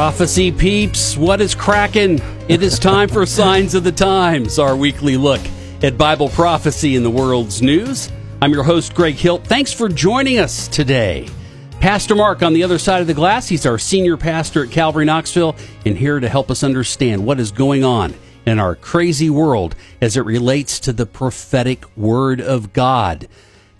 Prophecy peeps, what is cracking? It is time for Signs of the Times, our weekly look at Bible prophecy in the world's news. I'm your host, Greg Hilt. Thanks for joining us today. Pastor Mark on the other side of the glass. He's our senior pastor at Calvary Knoxville and here to help us understand what is going on in our crazy world as it relates to the prophetic word of God.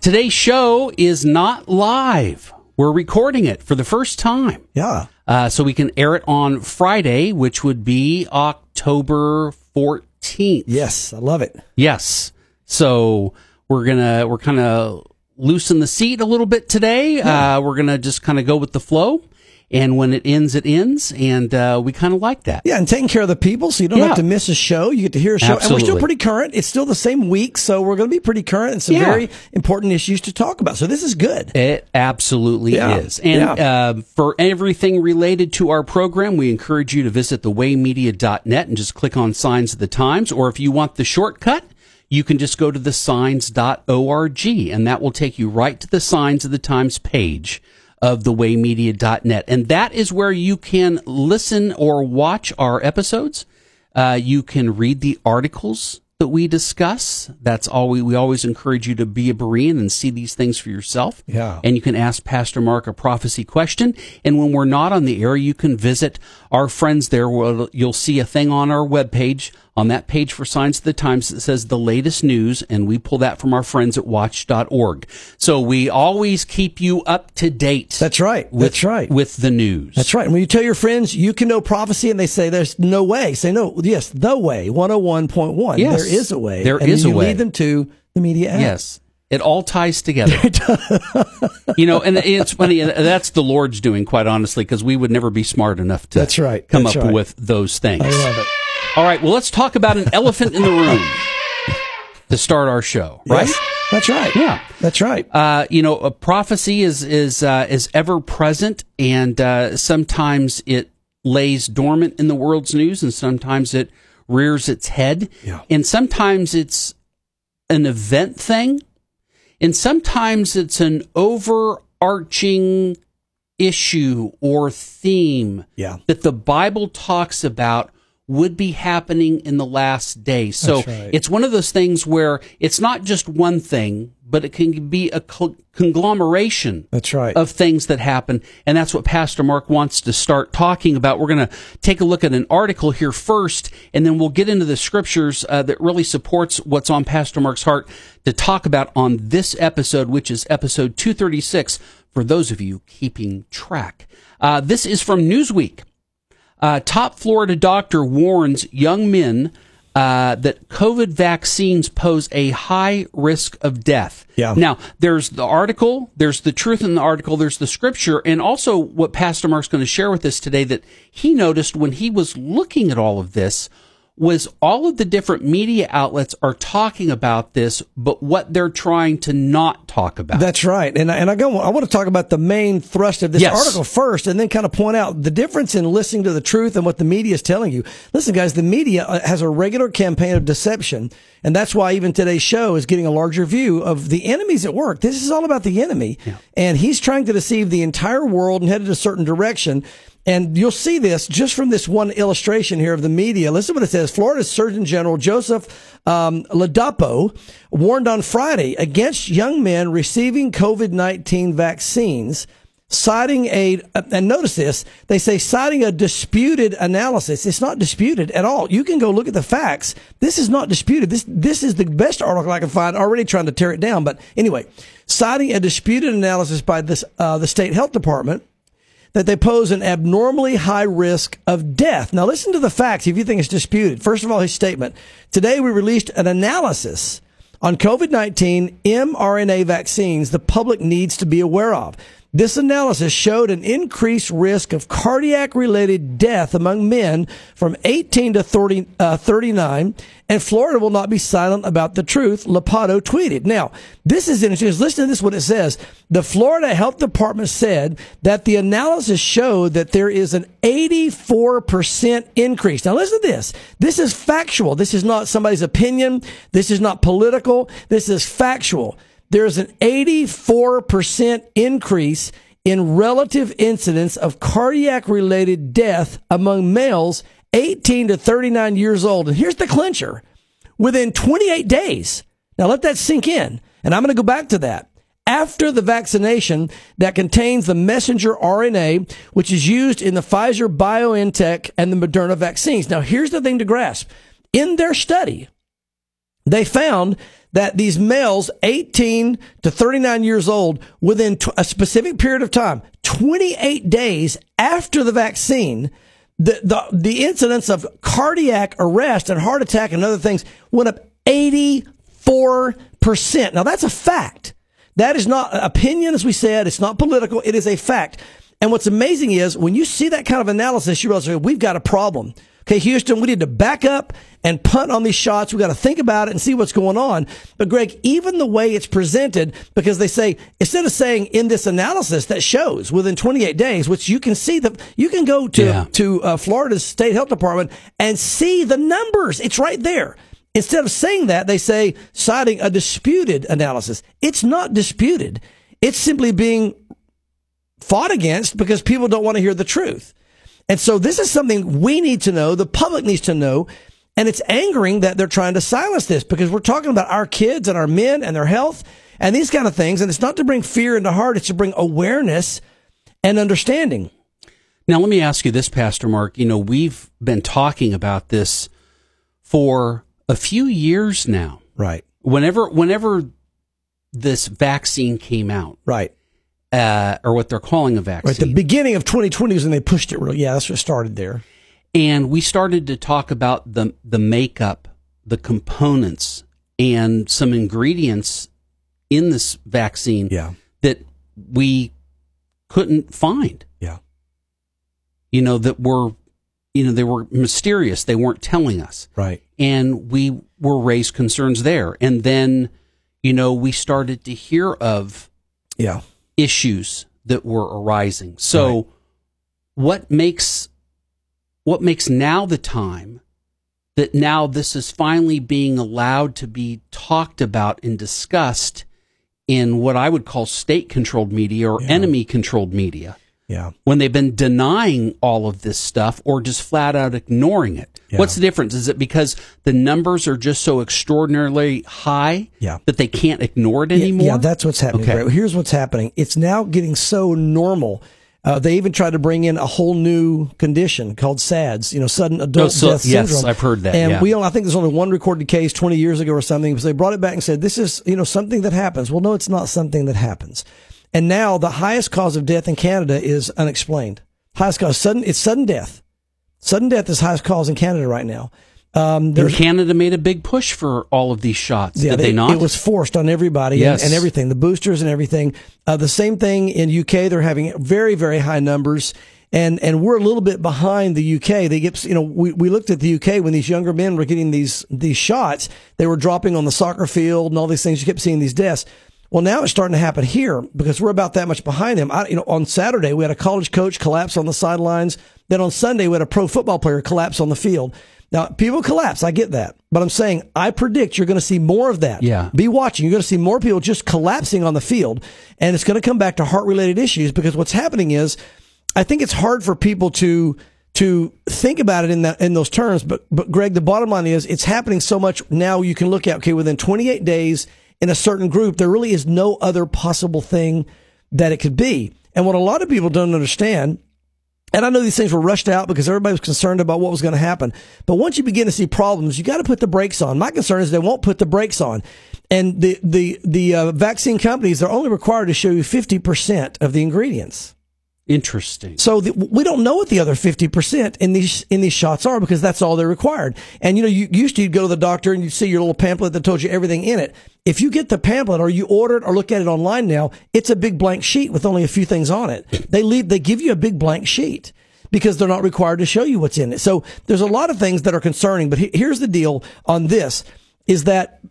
Today's show is not live. We're recording it for the first time. Yeah. Uh, so we can air it on Friday, which would be October 14th. Yes, I love it. Yes. So we're gonna we're kind of loosen the seat a little bit today. Yeah. Uh, we're gonna just kind of go with the flow and when it ends, it ends, and uh, we kind of like that. Yeah, and taking care of the people, so you don't yeah. have to miss a show. You get to hear a show, Absolutely. and we're still pretty current. It's still the same week, so we're going to be pretty current and some yeah. very important issues to talk about. So this is good. It absolutely yeah. is. And uh, for everything related to our program, we encourage you to visit thewaymedia.net and just click on Signs of the Times, or if you want the shortcut you can just go to the signs.org and that will take you right to the Signs of the Times page of thewaymedia.net. And that is where you can listen or watch our episodes. Uh, you can read the articles that we discuss. That's all we, we always encourage you to be a Berean and see these things for yourself. Yeah. And you can ask Pastor Mark a prophecy question. And when we're not on the air, you can visit our friends there. Where you'll see a thing on our webpage on that page for Signs of the Times that says the latest news, and we pull that from our friends at watch.org. So we always keep you up to date. That's right. With, That's right. With the news. That's right. And when you tell your friends you can know prophecy and they say there's no way, say no, yes, the way, 101.1. Yes. There is a way. There and is a way. lead them to the media app. Yes. It all ties together. you know, and it's funny. That's the Lord's doing, quite honestly, because we would never be smart enough to that's right. come that's up right. with those things. I love it. All right, well, let's talk about an elephant in the room to start our show, right? Yes, that's right. Yeah, that's right. Uh, you know, a prophecy is is uh, is ever present, and uh, sometimes it lays dormant in the world's news, and sometimes it rears its head, yeah. and sometimes it's an event thing, and sometimes it's an overarching issue or theme yeah. that the Bible talks about would be happening in the last day. So right. it's one of those things where it's not just one thing, but it can be a conglomeration that's right. of things that happen. And that's what Pastor Mark wants to start talking about. We're going to take a look at an article here first, and then we'll get into the scriptures uh, that really supports what's on Pastor Mark's heart to talk about on this episode, which is episode 236 for those of you keeping track. Uh, this is from Newsweek. Uh, top Florida doctor warns young men uh, that COVID vaccines pose a high risk of death. Yeah. Now, there's the article, there's the truth in the article, there's the scripture, and also what Pastor Mark's going to share with us today that he noticed when he was looking at all of this was all of the different media outlets are talking about this, but what they're trying to not talk about. That's right. And, and I go, I want to talk about the main thrust of this Yes. article first and then kind of point out the difference in listening to the truth and what the media is telling you. Listen, guys, the media uh, has a regular campaign of deception. And that's why even today's show is getting a larger view of the enemies at work. This is all about the enemy. And he's trying to deceive the entire world and head in a certain direction. And you'll see this just from this one illustration here of the media. Listen to what it says. Florida's Surgeon General Joseph um, Ladapo warned on Friday against young men receiving COVID 19 vaccines, citing a, and notice this, they say citing a disputed analysis. It's not disputed at all. You can go look at the facts. This is not disputed. This, this is the best article I can find already trying to tear it down. But anyway, citing a disputed analysis by this, uh, the state health department that they pose an abnormally high risk of death. Now listen to the facts if you think it's disputed. First of all, his statement. Today we released an analysis on COVID-19 mRNA vaccines the public needs to be aware of. This analysis showed an increased risk of cardiac related death among men from 18 to 30, uh, 39, and Florida will not be silent about the truth, Ladapo tweeted. Now, this is interesting. Listen to this, what it says. The Florida Health Department said that the analysis showed that there is an 84% increase. Now, listen to this. This is factual. This is not somebody's opinion. This is not political. This is factual there's an 84% increase in relative incidence of cardiac related death among males 18 to 39 years old. And here's the clincher within 28 days. Now let that sink in. And I'm going to go back to that. After the vaccination that contains the messenger RNA, which is used in the Pfizer BioNTech and the Moderna vaccines. Now here's the thing to grasp. In their study, they found that these males 18 to 39 years old within a specific period of time 28 days after the vaccine the, the, the incidence of cardiac arrest and heart attack and other things went up 84%. Now that's a fact. That is not opinion, as we said. It's not political. It is a fact. And what's amazing is when you see that kind of analysis, you realize we've got a problem. Okay, Houston, we need to back up and punt on these shots. We got to think about it and see what's going on. But Greg, even the way it's presented, because they say instead of saying in this analysis that shows within 28 days, which you can see that you can go to yeah. to uh, Florida's state health department and see the numbers. It's right there. Instead of saying that, they say citing a disputed analysis. It's not disputed. It's simply being fought against because people don't want to hear the truth. And so this is something we need to know, the public needs to know. And it's angering that they're trying to silence this because we're talking about our kids and our men and their health and these kind of things. And it's not to bring fear into heart, it's to bring awareness and understanding. Now, let me ask you this, Pastor Mark. You know, we've been talking about this for a few years now. Right. Whenever, whenever this vaccine came out. Right uh, or what they're calling a vaccine. Right, the beginning of 2020 is when they pushed it. Real, yeah, that's what started there. And we started to talk about the the makeup, the components, and some ingredients in this vaccine yeah. that we couldn't find. Yeah, you know that were, you know, they were mysterious. They weren't telling us. Right, and we were raised concerns there. And then, you know, we started to hear of yeah issues that were arising. So right. what makes what makes now the time that now this is finally being allowed to be talked about and discussed in what I would call state controlled media or yeah. enemy controlled media. Yeah. When they've been denying all of this stuff or just flat out ignoring it. Yeah. What's the difference? Is it because the numbers are just so extraordinarily high yeah. that they can't ignore it anymore? Yeah, that's what's happening. Okay. Right? Here's what's happening. It's now getting so normal. Uh, they even tried to bring in a whole new condition called SADS, you know, sudden adult oh, so, death yes, syndrome. I've heard that. And yeah. we, I think there's only one recorded case 20 years ago or something. So they brought it back and said, this is, you know, something that happens. Well, no, it's not something that happens. And now the highest cause of death in Canada is unexplained. Highest cause, sudden, it's sudden death. Sudden death is highest cause in Canada right now. Um, and Canada made a big push for all of these shots. Yeah, did they, they, not? It was forced on everybody yes. and, and everything, the boosters and everything. Uh, the same thing in UK. They're having very, very high numbers. And, and we're a little bit behind the UK. They get, you know, we, we looked at the UK when these younger men were getting these, these shots. They were dropping on the soccer field and all these things. You kept seeing these deaths. Well, now it's starting to happen here because we're about that much behind them. I, you know, on Saturday we had a college coach collapse on the sidelines. Then on Sunday we had a pro football player collapse on the field. Now, people collapse. I get that. But I'm saying, I predict you're going to see more of that. Yeah. Be watching. You're going to see more people just collapsing on the field. And it's going to come back to heart related issues because what's happening is I think it's hard for people to, to think about it in that, in those terms. But, but Greg, the bottom line is it's happening so much now you can look at, okay, within 28 days in a certain group, there really is no other possible thing that it could be. And what a lot of people don't understand and I know these things were rushed out because everybody was concerned about what was going to happen. But once you begin to see problems, you got to put the brakes on. My concern is they won't put the brakes on. And the, the, the uh, vaccine companies are only required to show you 50% of the ingredients. Interesting. So the, we don't know what the other 50% in these, in these shots are because that's all they're required. And you know, you used to go to the doctor and you'd see your little pamphlet that told you everything in it. If you get the pamphlet or you order it or look at it online now, it's a big blank sheet with only a few things on it. They leave, they give you a big blank sheet because they're not required to show you what's in it. So there's a lot of things that are concerning, but here's the deal on this is that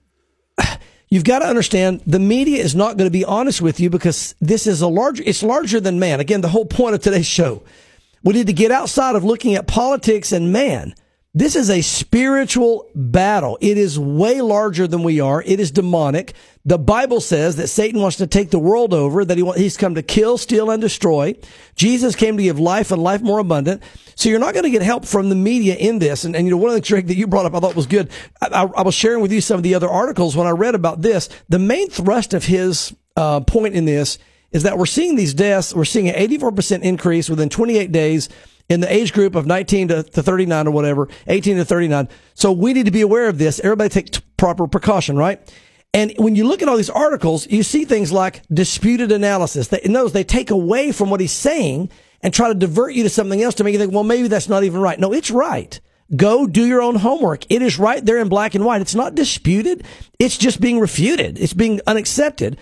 you've got to understand the media is not going to be honest with you because this is a larger, it's larger than man. Again, the whole point of today's show. We need to get outside of looking at politics and man. This is a spiritual battle. It is way larger than we are. It is demonic. The Bible says that Satan wants to take the world over, that he he's come to kill, steal, and destroy. Jesus came to give life and life more abundant. So you're not going to get help from the media in this. And, and you know, one of the tricks that you brought up I thought was good. I, I, I, was sharing with you some of the other articles when I read about this. The main thrust of his uh, point in this is that we're seeing these deaths. We're seeing an 84% increase within 28 days in the age group of 19 to, to 39 or whatever, 18 to 39. So we need to be aware of this. Everybody take t- proper precaution, right? And when you look at all these articles, you see things like disputed analysis. They, in those, they take away from what he's saying and try to divert you to something else to make you think, well, maybe that's not even right. No, it's right. Go do your own homework. It is right there in black and white. It's not disputed. It's just being refuted. It's being unaccepted.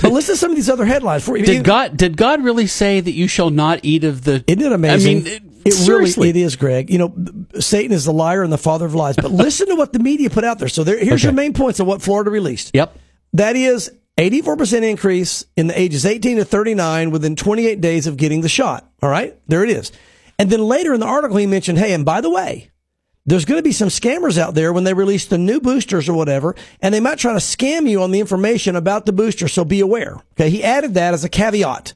But listen to some of these other headlines. For, did God did God really say that you shall not eat of the? Isn't it amazing? I mean, it, it really it is, Greg. You know, Satan is the liar and the father of lies. But listen to what the media put out there. So there, here's okay. your main points of what Florida released. Yep. That is 84% increase in the ages 18 to 39 within 28 days of getting the shot. All right, there it is. And then later in the article, he mentioned, hey, and by the way, there's going to be some scammers out there when they release the new boosters or whatever, and they might try to scam you on the information about the booster. So be aware. Okay. He added that as a caveat.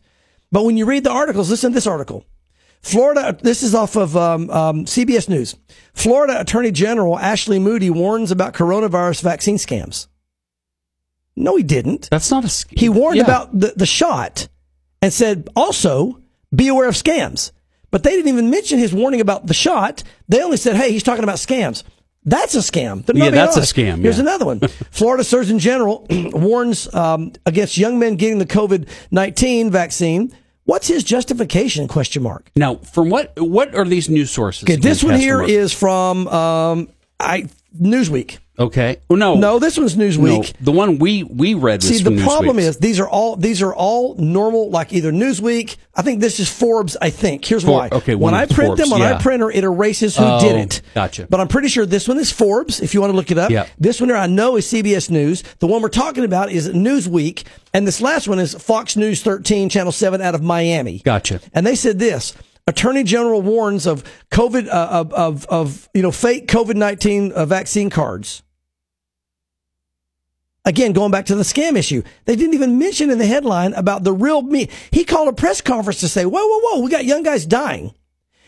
But when you read the articles, listen to this article. Florida, this is off of um, um, CBS News. Florida Attorney General Ashley Moody warns about coronavirus vaccine scams. No, he didn't. That's not a scam. He warned yeah. about the, the shot and said also be aware of scams. But they didn't even mention his warning about the shot. They only said, hey, he's talking about scams. That's a scam. yeah, that's honest. a scam. Here's yeah. another one. Florida Surgeon General warns um, against young men getting the COVID nineteen vaccine. What's his justification? Question mark. Now, from what what are these news sources? Okay, this one here is from um, I Newsweek. Okay. Well, no, no, this one's Newsweek. No, the one we we read. See, the problem is these are all these are all normal, like either Newsweek. I think this is Forbes. I think. Here's For, why. Okay. When I print Forbes, them on yeah. printer, it erases who oh, did it. Oh, gotcha. But I'm pretty sure this one is Forbes. If you want to look it up. Yeah. This one here I know is CBS News. The one we're talking about is Newsweek, and this last one is Fox News 13, Channel 7, out of Miami. Gotcha. And they said this. Attorney General warns of COVID uh, of, of of you know fake COVID nineteen uh, vaccine cards. Again, going back to the scam issue, they didn't even mention in the headline about the real me. He called a press conference to say, "Whoa, whoa, whoa! We got young guys dying."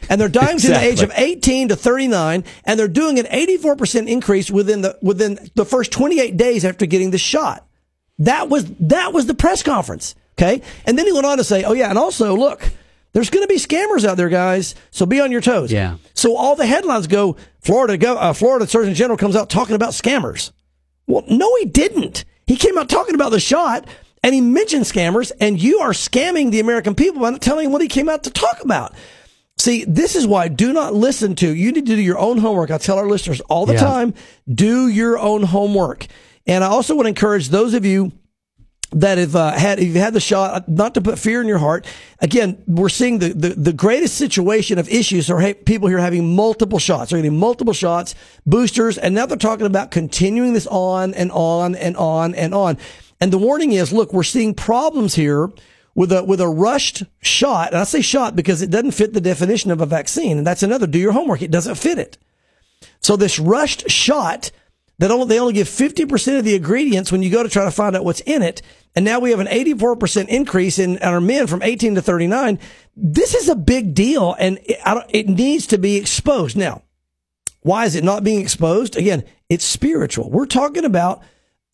and they're dying exactly. to the age of 18 to 39 and they're doing an 84% increase within the within the first 28 days after getting the shot that was that was the press conference okay and then he went on to say oh yeah and also look there's going to be scammers out there guys so be on your toes yeah so all the headlines go florida go uh, florida surgeon general comes out talking about scammers well, no, he didn't. He came out talking about the shot and he mentioned scammers, and you are scamming the American people by not telling him what he came out to talk about. See, this is why do not listen to, you need to do your own homework. I tell our listeners all the yeah. time, do your own homework. And I also want to encourage those of you that have uh, had if you've had the shot, not to put fear in your heart. Again, we're seeing the, the, the greatest situation of issues are hey, people here having multiple shots. They're getting multiple shots, boosters, and now they're talking about continuing this on and on and on and on. And the warning is, look, we're seeing problems here with a with a rushed shot. And I say shot because it doesn't fit the definition of a vaccine, and that's another. Do your homework; it doesn't fit it. So this rushed shot that only, they only give 50% of the ingredients when you go to try to find out what's in it. And now we have an 84% increase in our men from 18 to 39. This is a big deal and it, it needs to be exposed. Now, why is it not being exposed? Again, it's spiritual. We're talking about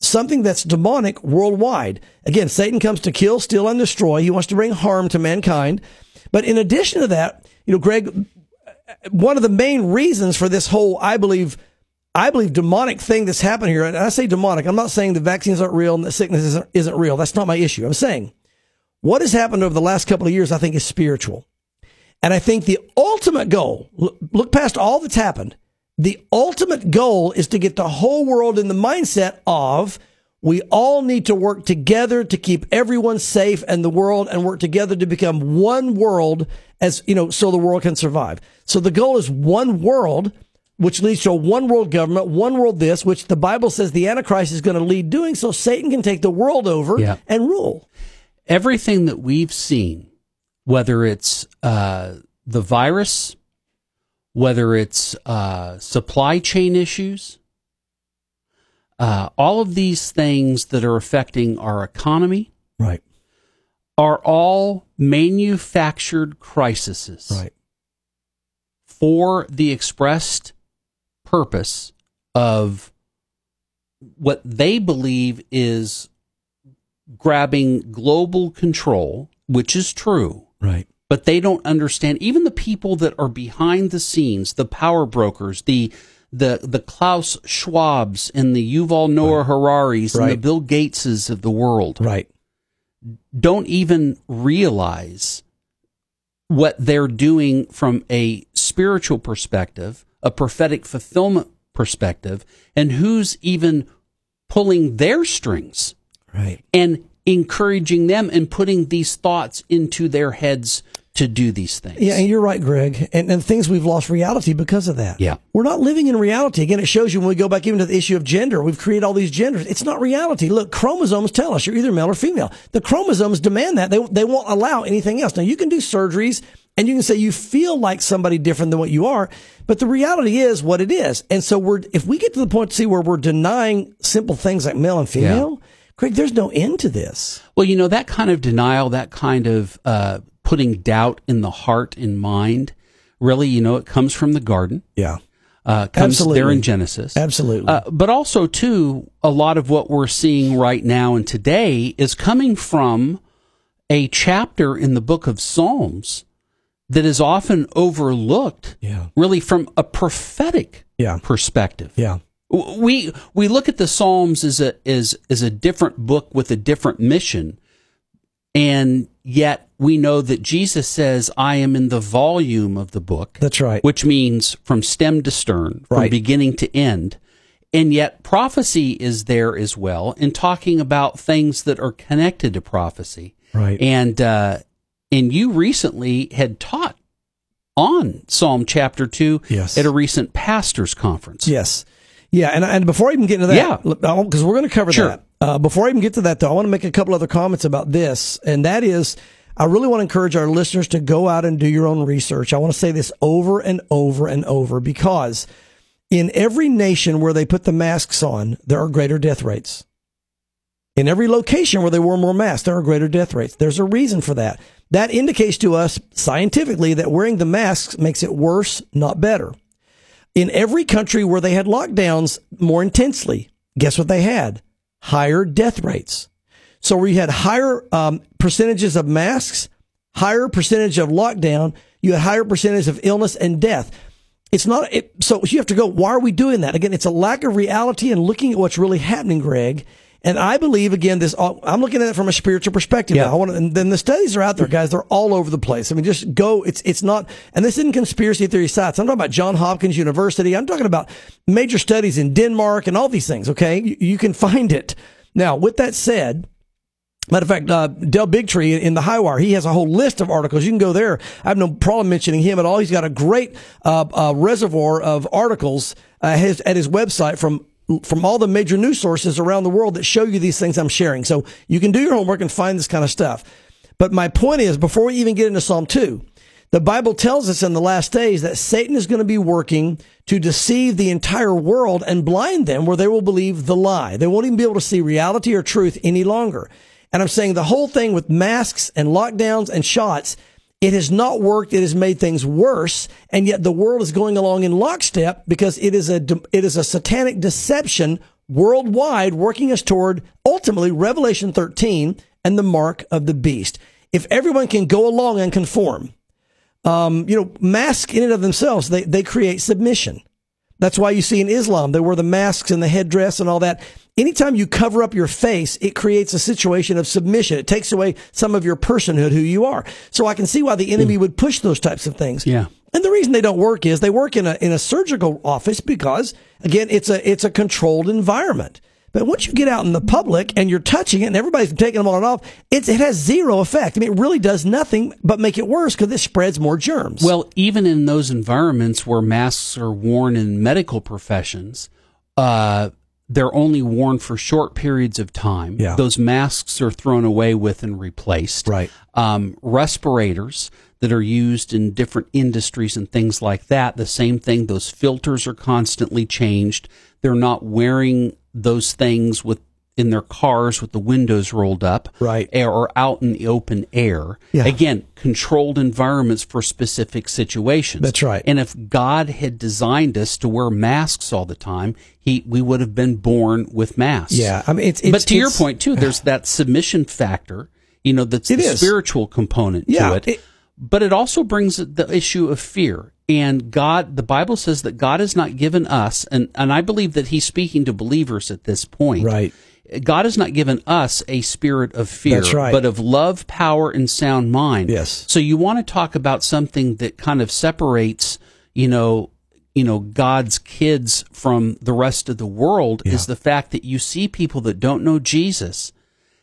something that's demonic worldwide. Again, Satan comes to kill, steal, and destroy. He wants to bring harm to mankind. But in addition to that, you know, Greg, uh, one of the main reasons for this whole, I believe, I believe demonic thing that's happened here, and I say demonic, I'm not saying the vaccines aren't real and the sickness isn't, isn't real. That's not my issue. I'm saying what has happened over the last couple of years, I think, is spiritual. And I think the ultimate goal, look past all that's happened, the ultimate goal is to get the whole world in the mindset of we all need to work together to keep everyone safe and the world and work together to become one world as, you know, so the world can survive. So the goal is one world, which leads to a one world government, one world this, which the Bible says the Antichrist is going to lead doing so Satan can take the world over yeah. and rule. Everything that we've seen, whether it's uh, the virus, whether it's uh, supply chain issues, uh, all of these things that are affecting our economy, right, are all manufactured crises, right, for the expressed purpose of what they believe is grabbing global control, which is true, right but they don't understand even the people that are behind the scenes, the power brokers, the the the Klaus Schwabs and the Yuval Noah Hararis right. and the Bill Gateses of the world. Right. Don't even realize what they're doing from a spiritual perspective, a prophetic fulfillment perspective, and who's even pulling their strings. Right. And encouraging them and putting these thoughts into their heads to do these things. Yeah, and you're right, Greg. And, and things we've lost reality because of that. Yeah. We're not living in reality. Again, it shows you when we go back even to the issue of gender, we've created all these genders. It's not reality. Look, chromosomes tell us you're either male or female. The chromosomes demand that. They, they won't allow anything else. Now, you can do surgeries and you can say you feel like somebody different than what you are, but the reality is what it is. And so we're, if we get to the point to see where we're denying simple things like male and female, yeah. Craig, there's no end to this. Well, you know, that kind of denial, that kind of uh, putting doubt in the heart and mind, really, you know, it comes from the garden. Yeah. Uh, comes Absolutely. there in Genesis. Absolutely. Uh, but also, too, a lot of what we're seeing right now and today is coming from a chapter in the book of Psalms that is often overlooked, yeah. really from a prophetic yeah. perspective. Yeah. We we look at the Psalms as a as as a different book with a different mission, and yet we know that Jesus says, "I am in the volume of the book." That's right. Which means from stem to stern, from right. beginning to end. And yet prophecy is there as well in talking about things that are connected to prophecy. Right. And uh, and you recently had taught on Psalm chapter 2 yes. at a recent pastors conference. Yes. Yeah, and and before I even get into that, yeah, because we're going to cover sure. that. Uh, before I even get to that, though, I want to make a couple other comments about this, and that is, I really want to encourage our listeners to go out and do your own research. I want to say this over and over and over because in every nation where they put the masks on, there are greater death rates. In every location where they wore more masks, there are greater death rates. There's a reason for that. That indicates to us scientifically that wearing the masks makes it worse, not better in every country where they had lockdowns more intensely, guess what they had? Higher death rates. So where you had higher um, percentages of masks, higher percentage of lockdown, you had higher percentage of illness and death. It's not it, so you have to go. Why are we doing that? Again, it's a lack of reality and looking at what's really happening, Greg. And I believe again, this I'm looking at it from a spiritual perspective. Yeah. Now. I want to, and then the studies are out there, guys. They're all over the place. I mean, just go. It's it's not, and this isn't conspiracy theory sites. I'm talking about John Hopkins University. I'm talking about major studies in Denmark and all these things. Okay, you, you can find it. Now, with that said. Matter of fact, uh, Del Bigtree in the Highwire, he has a whole list of articles. You can go there. I have no problem mentioning him at all. He's got a great uh, uh, reservoir of articles uh, his, at his website from from all the major news sources around the world that show you these things I'm sharing. So you can do your homework and find this kind of stuff. But my point is, before we even get into Psalm 2, the Bible tells us in the last days that Satan is going to be working to deceive the entire world and blind them where they will believe the lie. They won't even be able to see reality or truth any longer. And I'm saying the whole thing with masks and lockdowns and shots it has not worked. It has made things worse. And yet the world is going along in lockstep because it is a, it is a satanic deception worldwide, working us toward ultimately Revelation 13 and the mark of the beast. If everyone can go along and conform, um, you know, mask in and of themselves, they, they create submission. That's why you see in Islam, they wear the masks and the headdress and all that. Anytime you cover up your face, it creates a situation of submission. It takes away some of your personhood, who you are. So I can see why the enemy mm. would push those types of things. Yeah. And the reason they don't work is they work in a, in a surgical office because again, it's a, it's a controlled environment. But once you get out in the public and you're touching it and everybody's taking them on and off, it has zero effect. I mean, it really does nothing but make it worse because it spreads more germs. Well, even in those environments where masks are worn in medical professions, uh, they're only worn for short periods of time. Yeah. Those masks are thrown away with and replaced. Right. Um, respirators that are used in different industries and things like that, the same thing. Those filters are constantly changed. They're not wearing those things with in their cars with the windows rolled up, right, or out in the open air. Yeah. Again, controlled environments for specific situations. That's right. And if God had designed us to wear masks all the time, he we would have been born with masks. Yeah, I mean, it's, it's but to it's, your point too, there's that submission factor. You know, that's the is. spiritual component yeah, to it. it. But it also brings the issue of fear. And God, the Bible says that God has not given us, and, and I believe that He's speaking to believers at this point. Right. God has not given us a spirit of fear, right. but of love, power, and sound mind. Yes. So you want to talk about something that kind of separates, you know, you know, God's kids from the rest of the world yeah. is the fact that you see people that don't know Jesus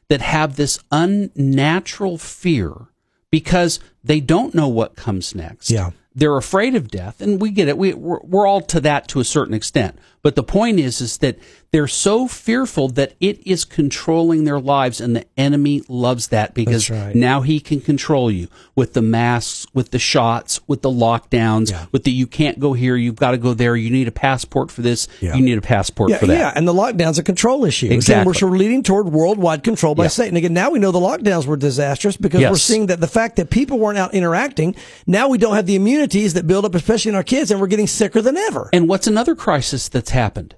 that have this unnatural fear because they don't know what comes next. Yeah. They're afraid of death, and we get it. We, we're, we're all to that to a certain extent. But the point is, is that they're so fearful that it is controlling their lives, and the enemy loves that because right. now he can control you with the masks, with the shots, with the lockdowns, yeah. with the you can't go here, you've got to go there, you need a passport for this, yeah. you need a passport yeah, for that. Yeah, and the lockdown's a control issue. Exactly. Again, we're leading toward worldwide control by Satan. Again, now we know the lockdowns were disastrous because yes. we're seeing that the fact that people weren't out interacting, now we don't have the immunities that build up, especially in our kids, and we're getting sicker than ever. And what's another crisis that's happened?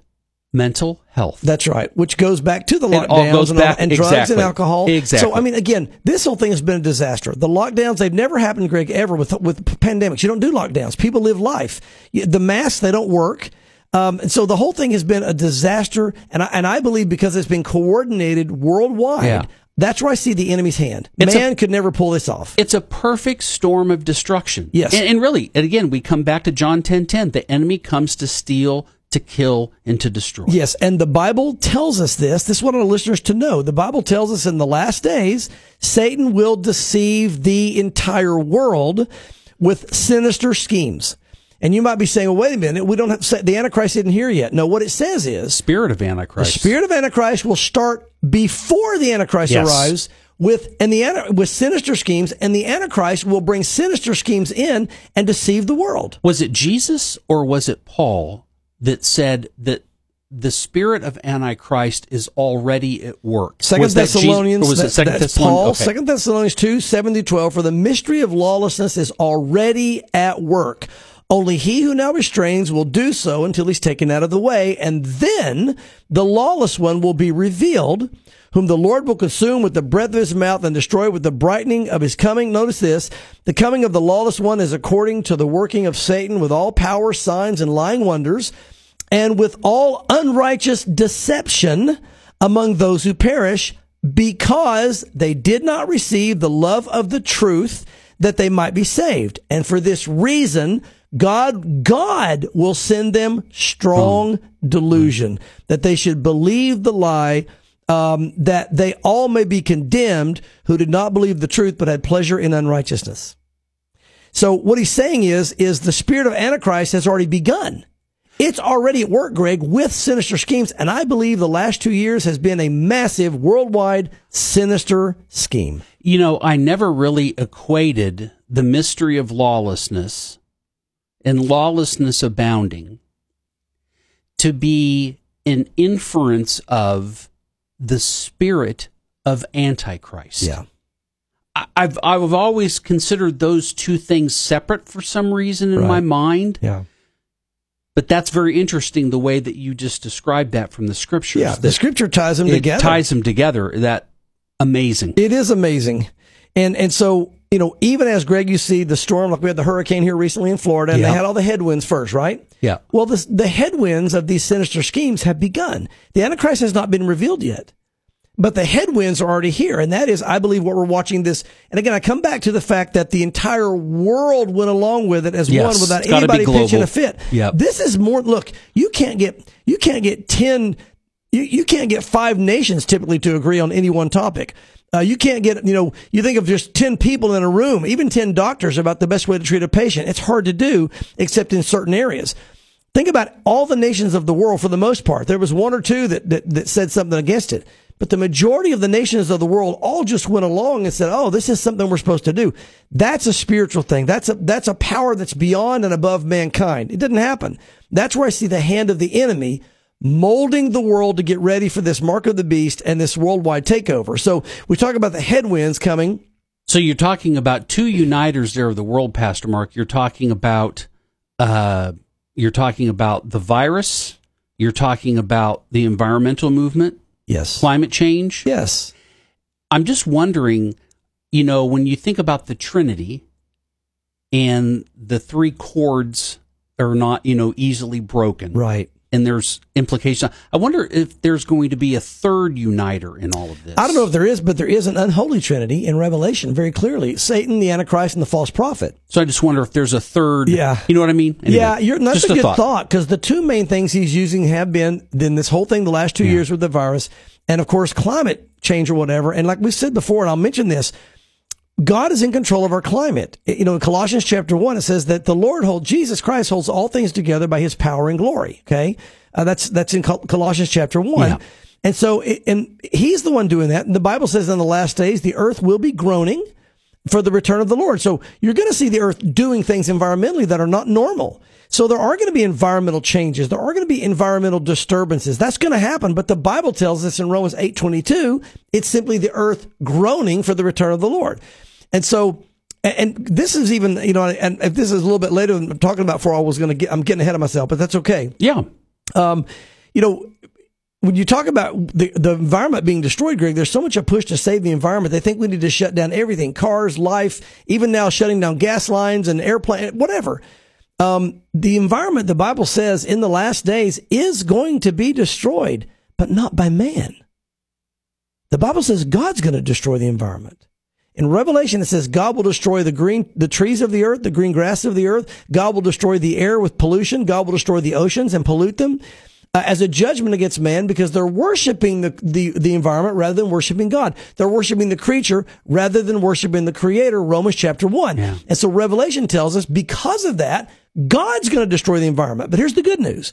Mental health. That's right, which goes back to the lockdowns and, back, and exactly. drugs and alcohol. Exactly. So I mean, again, this whole thing has been a disaster. The lockdowns they've never happened, Greg, ever with with pandemics. You don't do lockdowns. People live life. The masks they don't work. Um, and so the whole thing has been a disaster, and I, and I believe because it's been coordinated worldwide. Yeah. That's where I see the enemy's hand. It's Man a, could never pull this off. It's a perfect storm of destruction. Yes. And, and really, and again, we come back to John 10 10. The enemy comes to steal, to kill, and to destroy. Yes. And the Bible tells us this. This is what our listeners to know. The Bible tells us in the last days, Satan will deceive the entire world with sinister schemes. And you might be saying, well, wait a minute, we don't have to say the Antichrist isn't here yet. No, what it says is spirit of Antichrist. The spirit of Antichrist will start before the Antichrist yes. arrives with and the with sinister schemes, and the Antichrist will bring sinister schemes in and deceive the world. Was it Jesus or was it Paul that said that the spirit of Antichrist is already at work. Second was Thessalonians, that, was it Second Thessalonians? Paul. Okay. Second Thessalonians two seven to twelve. For the mystery of lawlessness is already at work. Only he who now restrains will do so until he's taken out of the way, and then the lawless one will be revealed, whom the Lord will consume with the breath of his mouth and destroy with the brightening of his coming. Notice this. The coming of the lawless one is according to the working of Satan with all power, signs, and lying wonders, and with all unrighteous deception among those who perish, because they did not receive the love of the truth that they might be saved. And for this reason, God, God will send them strong hmm. delusion hmm. that they should believe the lie, um, that they all may be condemned who did not believe the truth but had pleasure in unrighteousness. So what he's saying is, is the spirit of Antichrist has already begun. It's already at work, Greg, with sinister schemes. And I believe the last two years has been a massive worldwide sinister scheme. You know, I never really equated the mystery of lawlessness and lawlessness abounding to be an inference of the spirit of Antichrist. Yeah. I've I've always considered those two things separate for some reason in right. my mind. Yeah. But that's very interesting the way that you just described that from the scriptures. Yeah, the scripture ties them together. Ties them together. That amazing. It is amazing. And and so, you know, even as Greg, you see the storm, like we had the hurricane here recently in Florida, and yeah. they had all the headwinds first, right? Yeah. Well, the, the headwinds of these sinister schemes have begun. The Antichrist has not been revealed yet. But the headwinds are already here. And that is, I believe, what we're watching this. And again, I come back to the fact that the entire world went along with it as yes, one without anybody pitching a fit. Yep. This is more, look, you can't get, you can't get 10, you, you can't get five nations typically to agree on any one topic. Uh, you can't get, you know, you think of just 10 people in a room, even 10 doctors about the best way to treat a patient. It's hard to do except in certain areas. Think about all the nations of the world for the most part. There was one or two that, that, that said something against it. But the majority of the nations of the world all just went along and said, "Oh, this is something we're supposed to do." That's a spiritual thing. That's a that's a power that's beyond and above mankind. It didn't happen. That's where I see the hand of the enemy molding the world to get ready for this mark of the beast and this worldwide takeover. So we talk about the headwinds coming. So you're talking about two uniters there of the world, Pastor Mark. You're talking about uh, you're talking about the virus. You're talking about the environmental movement Yes. Climate change. Yes. I'm just wondering, you know, when you think about the Trinity and the three chords are not, you know, easily broken. Right and there's implication. I wonder if there's going to be a third uniter in all of this. I don't know if there is, but there is an unholy trinity in Revelation very clearly: Satan, the Antichrist, and the false prophet. So I just wonder if there's a third. Yeah, you know what I mean? Anyway, yeah, you're, that's a, a good thought because the two main things he's using have been then this whole thing the last two yeah. years with the virus, and of course climate change or whatever. And like we said before, and I'll mention this. God is in control of our climate. You know, in Colossians chapter one, it says that the Lord holds, Jesus Christ holds all things together by his power and glory. Okay. Uh, that's, that's in Colossians chapter one. Yeah. And so, and he's the one doing that. And the Bible says in the last days, the earth will be groaning for the return of the Lord. So you're going to see the earth doing things environmentally that are not normal. So there are going to be environmental changes. There are going to be environmental disturbances. That's going to happen. But the Bible tells us in Romans 8:22, it's simply the earth groaning for the return of the Lord. And so, and this is even, you know, and if this is a little bit later than I'm talking about for I was going to get, I'm getting ahead of myself, but that's okay. Yeah. Um, you know, when you talk about the, the environment being destroyed, Greg, there's so much a push to save the environment. They think we need to shut down everything, cars, life, even now shutting down gas lines and airplane, whatever. Um, the environment, the Bible says in the last days is going to be destroyed, but not by man. The Bible says God's going to destroy the environment. In Revelation, it says God will destroy the green, the trees of the earth, the green grass of the earth. God will destroy the air with pollution. God will destroy the oceans and pollute them uh, as a judgment against man because they're worshiping the, the, the environment rather than worshiping God. They're worshiping the creature rather than worshiping the creator, Romans chapter one. Yeah. And so Revelation tells us because of that, God's going to destroy the environment. But here's the good news.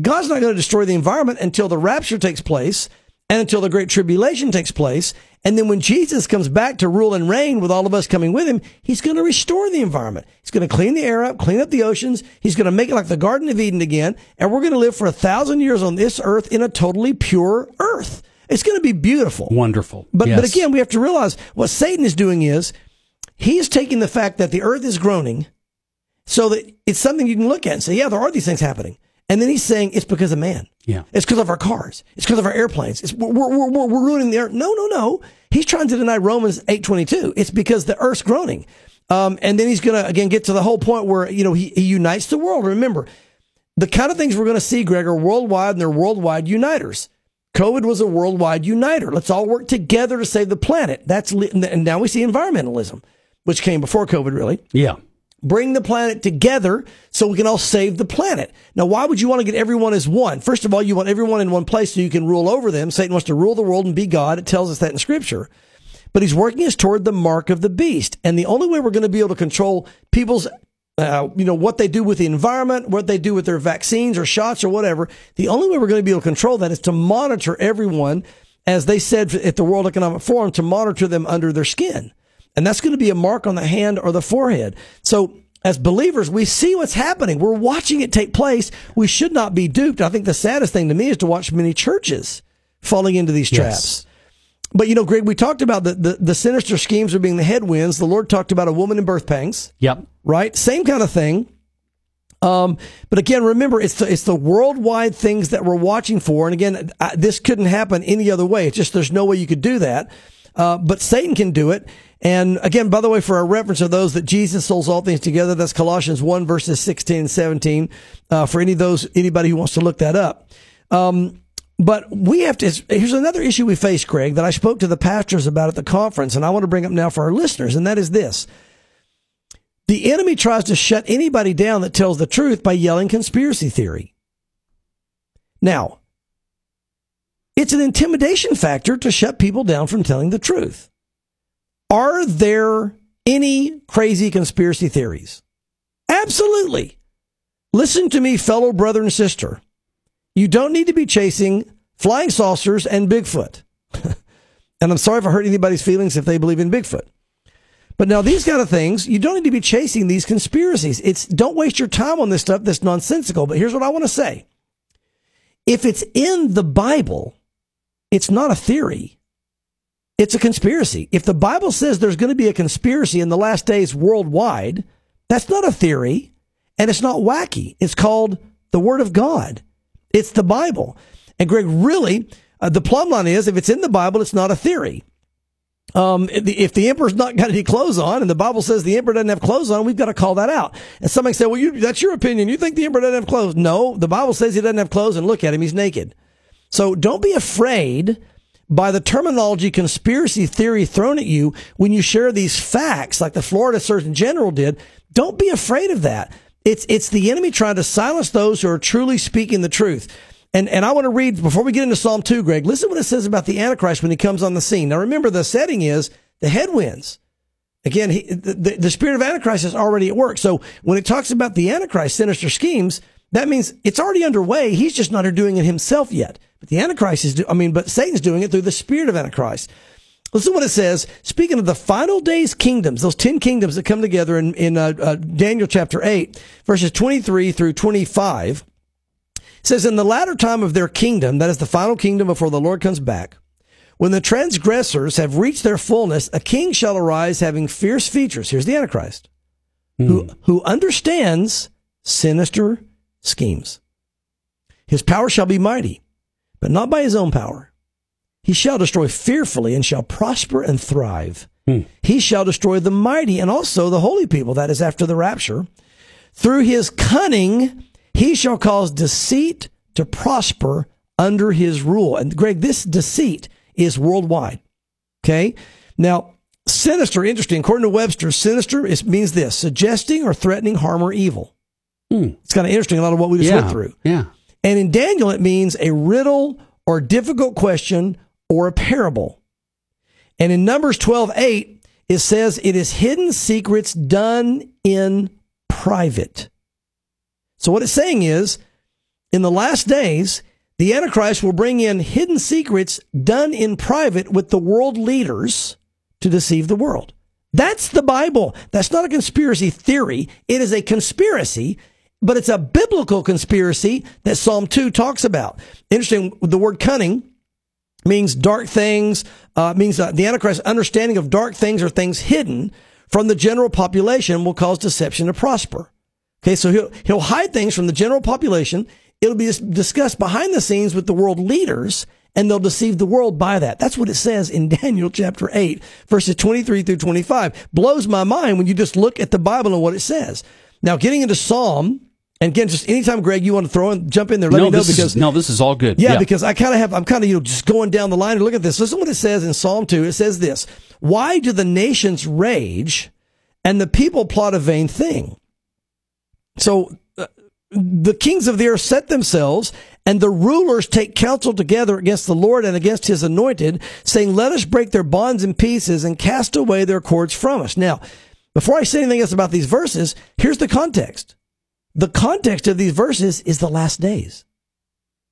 God's not going to destroy the environment until the rapture takes place and until the great tribulation takes place. And then when Jesus comes back to rule and reign with all of us coming with him, he's going to restore the environment. He's going to clean the air up, clean up the oceans. He's going to make it like the Garden of Eden again. And we're going to live for a thousand years on this earth in a totally pure earth. It's going to be beautiful. Wonderful. But, yes. but again, we have to realize what Satan is doing is he's taking the fact that the earth is groaning so that it's something you can look at and say, yeah, there are these things happening. And then he's saying it's because of man. Yeah. It's because of our cars. It's because of our airplanes. It's, we're, we're, we're, we're ruining the earth. No, no, no. He's trying to deny Romans 8.22. It's because the earth's groaning. Um, and then he's going to, again, get to the whole point where, you know, he, he unites the world. Remember, the kind of things we're going to see, Greg, are worldwide and they're worldwide uniters. COVID was a worldwide uniter. Let's all work together to save the planet. That's, and now we see environmentalism, which came before COVID, really. Yeah bring the planet together so we can all save the planet. Now, why would you want to get everyone as one? First of all, you want everyone in one place so you can rule over them. Satan wants to rule the world and be God. It tells us that in scripture. But he's working us toward the mark of the beast. And the only way we're going to be able to control people's uh, you know, what they do with the environment, what they do with their vaccines or shots or whatever. The only way we're going to be able to control that is to monitor everyone, as they said at the World Economic Forum, to monitor them under their skin. And that's going to be a mark on the hand or the forehead. So as believers, we see what's happening. We're watching it take place. We should not be duped. I think the saddest thing to me is to watch many churches falling into these traps. Yes. But you know, Greg, we talked about the, the, the sinister schemes of being the headwinds. The Lord talked about a woman in birth pangs. Yep. Right? Same kind of thing. Um, but again, remember, it's the, it's the worldwide things that we're watching for. And again, I, this couldn't happen any other way. It's just there's no way you could do that. Uh, but Satan can do it. And again, by the way, for our reference of those that Jesus holds all things together, that's Colossians 1 verses 16 and 17. Uh, for any of those, anybody who wants to look that up. Um, but we have to, here's another issue we face, Craig, that I spoke to the pastors about at the conference, and I want to bring up now for our listeners, and that is this. The enemy tries to shut anybody down that tells the truth by yelling conspiracy theory. Now, it's an intimidation factor to shut people down from telling the truth. Are there any crazy conspiracy theories? Absolutely. Listen to me, fellow brother and sister. You don't need to be chasing flying saucers and Bigfoot. and I'm sorry if I hurt anybody's feelings if they believe in Bigfoot. But now these kind of things, you don't need to be chasing these conspiracies. It's don't waste your time on this stuff that's nonsensical. But here's what I want to say. If it's in the Bible, it's not a theory. It's a conspiracy. If the Bible says there's going to be a conspiracy in the last days worldwide, that's not a theory and it's not wacky. It's called the Word of God. It's the Bible. And Greg, really, uh, the plumb line is if it's in the Bible, it's not a theory. Um, if the emperor's not got any clothes on and the Bible says the emperor doesn't have clothes on, we've got to call that out. And somebody say, well, you, that's your opinion. You think the emperor doesn't have clothes? No, the Bible says he doesn't have clothes and look at him. He's naked. So don't be afraid by the terminology conspiracy theory thrown at you when you share these facts like the Florida Surgeon General did. Don't be afraid of that. It's, it's the enemy trying to silence those who are truly speaking the truth. And, and I want to read, before we get into Psalm 2, Greg, listen what it says about the Antichrist when he comes on the scene. Now remember, the setting is the headwinds. Again, he, the, the spirit of Antichrist is already at work. So when it talks about the Antichrist sinister schemes, that means it's already underway. He's just not doing it himself yet. But the Antichrist is, do, I mean, but Satan's doing it through the spirit of Antichrist. Listen to what it says. Speaking of the final days kingdoms, those 10 kingdoms that come together in, in uh, uh, Daniel chapter 8, verses 23 through 25, says, In the latter time of their kingdom, that is the final kingdom before the Lord comes back, when the transgressors have reached their fullness, a king shall arise having fierce features. Here's the Antichrist, hmm. who, who understands sinister schemes. His power shall be mighty, but not by his own power. He shall destroy fearfully and shall prosper and thrive. Hmm. He shall destroy the mighty and also the holy people, that is after the rapture. Through his cunning, he shall cause deceit to prosper under his rule. And Greg, this deceit is worldwide. Okay. Now, sinister, interesting. According to Webster, sinister is, means this suggesting or threatening harm or evil. Hmm. It's kind of interesting, a lot of what we just yeah. went through. Yeah. And in Daniel, it means a riddle or difficult question or a parable. And in Numbers 12 8, it says it is hidden secrets done in private. So what it's saying is, in the last days, the Antichrist will bring in hidden secrets done in private with the world leaders to deceive the world. That's the Bible. That's not a conspiracy theory. It is a conspiracy, but it's a biblical conspiracy that Psalm 2 talks about. Interesting, the word cunning means dark things, uh, means uh, the Antichrist's understanding of dark things or things hidden from the general population will cause deception to prosper. Okay, so he'll, he'll hide things from the general population. It'll be discussed behind the scenes with the world leaders and they'll deceive the world by that. That's what it says in Daniel chapter 8, verses 23 through 25. Blows my mind when you just look at the Bible and what it says. Now, getting into Psalm and again, just anytime, Greg, you want to throw in, jump in there, let no, me know because is, no, this is all good. Yeah, yeah. because I kind of have, I'm kind of you know just going down the line and look at this. Listen what it says in Psalm two. It says this: Why do the nations rage, and the people plot a vain thing? So uh, the kings of the earth set themselves, and the rulers take counsel together against the Lord and against His anointed, saying, "Let us break their bonds in pieces and cast away their cords from us." Now, before I say anything else about these verses, here's the context. The context of these verses is the last days.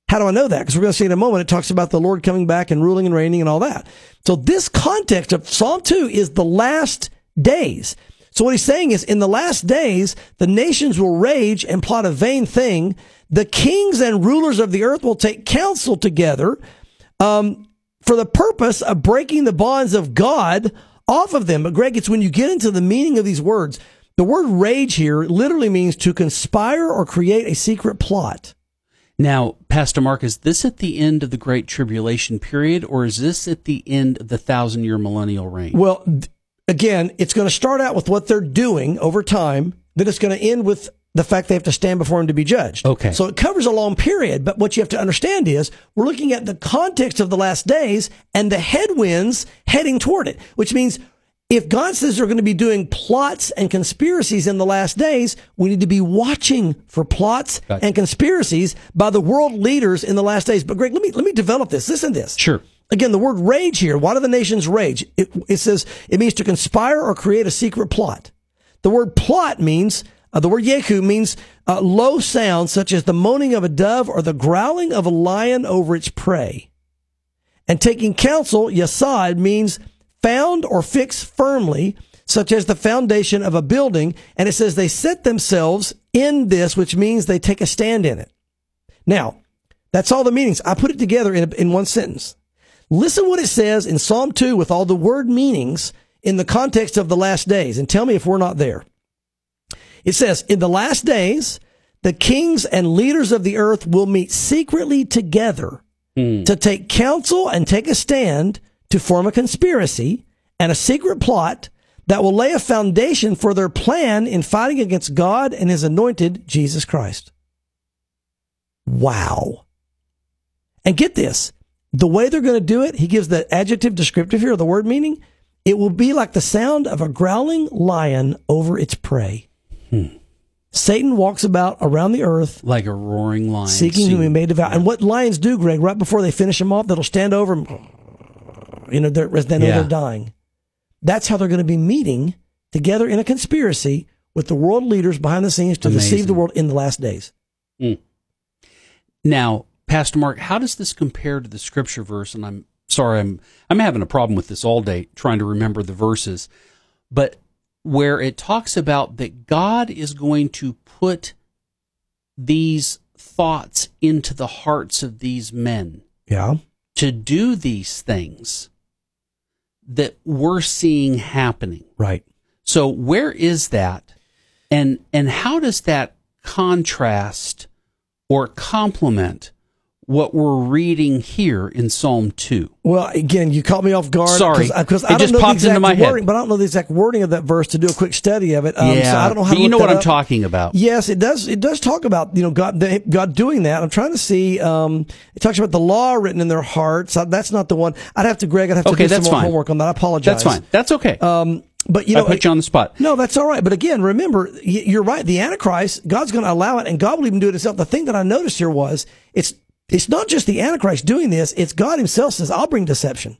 How do I know that? Because we're going to see in a moment, it talks about the Lord coming back and ruling and reigning and all that. So this context of Psalm 2 is the last days. So what he's saying is in the last days, the nations will rage and plot a vain thing. The kings and rulers of the earth will take counsel together, um, for the purpose of breaking the bonds of God off of them. But Greg, it's when you get into the meaning of these words, The word rage here literally means to conspire or create a secret plot. Now, Pastor Mark, is this at the end of the Great Tribulation period, or is this at the end of the thousand year millennial reign? Well, again, it's going to start out with what they're doing over time, then it's going to end with the fact they have to stand before him to be judged. Okay. So it covers a long period, but what you have to understand is we're looking at the context of the last days and the headwinds heading toward it, which means if God says they're going to be doing plots and conspiracies in the last days, we need to be watching for plots gotcha. and conspiracies by the world leaders in the last days. But Greg, let me let me develop this. Listen to this. Sure. Again, the word rage here. Why do the nations rage? It, it says it means to conspire or create a secret plot. The word plot means uh, the word yeku means uh, low sounds such as the moaning of a dove or the growling of a lion over its prey. And taking counsel, yasad, means found or fixed firmly, such as the foundation of a building. And it says they set themselves in this, which means they take a stand in it. Now, that's all the meanings. I put it together in, in one sentence. Listen what it says in Psalm 2 with all the word meanings in the context of the last days and tell me if we're not there. It says, in the last days, the kings and leaders of the earth will meet secretly together mm. to take counsel and take a stand to form a conspiracy and a secret plot that will lay a foundation for their plan in fighting against God and his anointed Jesus Christ. Wow. And get this. The way they're going to do it, he gives the adjective descriptive here, the word meaning. It will be like the sound of a growling lion over its prey. Hmm. Satan walks about around the earth like a roaring lion, seeking whom he may devour. Yeah. And what lions do, Greg, right before they finish him off, they'll stand over and, you know, they're, they know yeah. they're dying. That's how they're going to be meeting together in a conspiracy with the world leaders behind the scenes to Amazing. deceive the world in the last days. Mm. Now, Pastor Mark, how does this compare to the scripture verse? And I'm sorry, I'm I'm having a problem with this all day trying to remember the verses, but where it talks about that God is going to put these thoughts into the hearts of these men. Yeah. To do these things that we're seeing happening. Right. So where is that? And and how does that contrast or complement what we're reading here in Psalm 2. Well, again, you caught me off guard. Sorry. Because I don't know the exact wording, head. but I don't know the exact wording of that verse to do a quick study of it. Um, yeah, so I don't know how you know what I'm up. talking about. Yes, it does. It does talk about, you know, God, God doing that. I'm trying to see, um, it talks about the law written in their hearts. That's not the one. I'd have to, Greg, I'd have to okay, do some more fine. homework on that. I apologize. That's fine. That's okay. Um, but you know, I put you on the spot. No, that's all right. But again, remember, you're right. The Antichrist, God's going to allow it, and God will even do it himself. The thing that I noticed here was it's it's not just the Antichrist doing this, it's God himself says, I'll bring deception.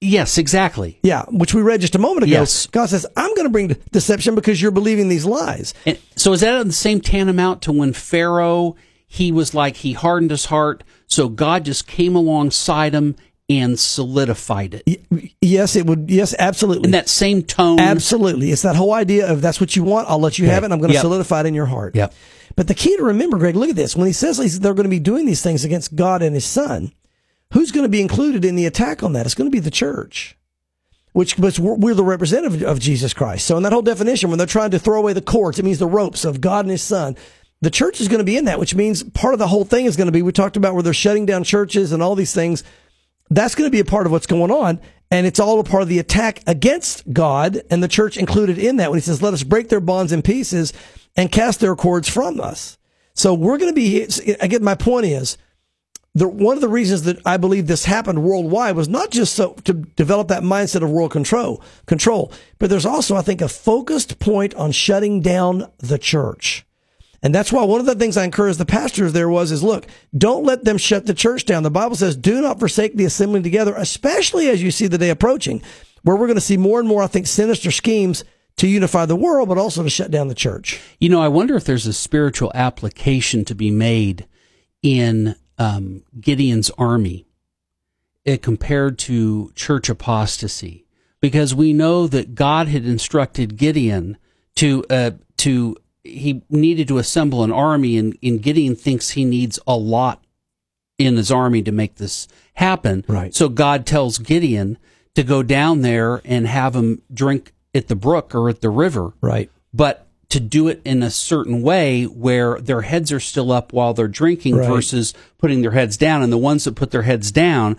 Yes, exactly. Yeah, which we read just a moment ago. Yes. God says, I'm going to bring deception because you're believing these lies. And so is that the same tantamount to when Pharaoh, he was like, he hardened his heart, so God just came alongside him and solidified it. Yes, it would. Yes, absolutely. In that same tone. Absolutely. It's that whole idea of that's what you want. I'll let you have it. I'm going to yep. solidify it in your heart. Yep. But the key to remember, Greg, look at this. When he says they're going to be doing these things against God and his son, who's going to be included in the attack on that? It's going to be the church, which but we're the representative of Jesus Christ. So in that whole definition, when they're trying to throw away the cords, it means the ropes of God and his son. The church is going to be in that, which means part of the whole thing is going to be, we talked about where they're shutting down churches and all these things. That's going to be a part of what's going on. And it's all a part of the attack against God and the church included in that when he says, let us break their bonds in pieces and cast their cords from us. So we're going to be, again, my point is, the, one of the reasons that I believe this happened worldwide was not just so to develop that mindset of world control, control, but there's also, I think, a focused point on shutting down the church. And that's why one of the things I encouraged the pastors there was is look, don't let them shut the church down. The Bible says, do not forsake the assembling together, especially as you see the day approaching, where we're going to see more and more, I think, sinister schemes to unify the world, but also to shut down the church. You know, I wonder if there's a spiritual application to be made in um, Gideon's army uh, compared to church apostasy, because we know that God had instructed Gideon to uh, to he needed to assemble an army, and, and Gideon thinks he needs a lot in his army to make this happen. Right. So God tells Gideon to go down there and have him drink at the brook or at the river. Right. But to do it in a certain way where their heads are still up while they're drinking right. versus putting their heads down. And the ones that put their heads down,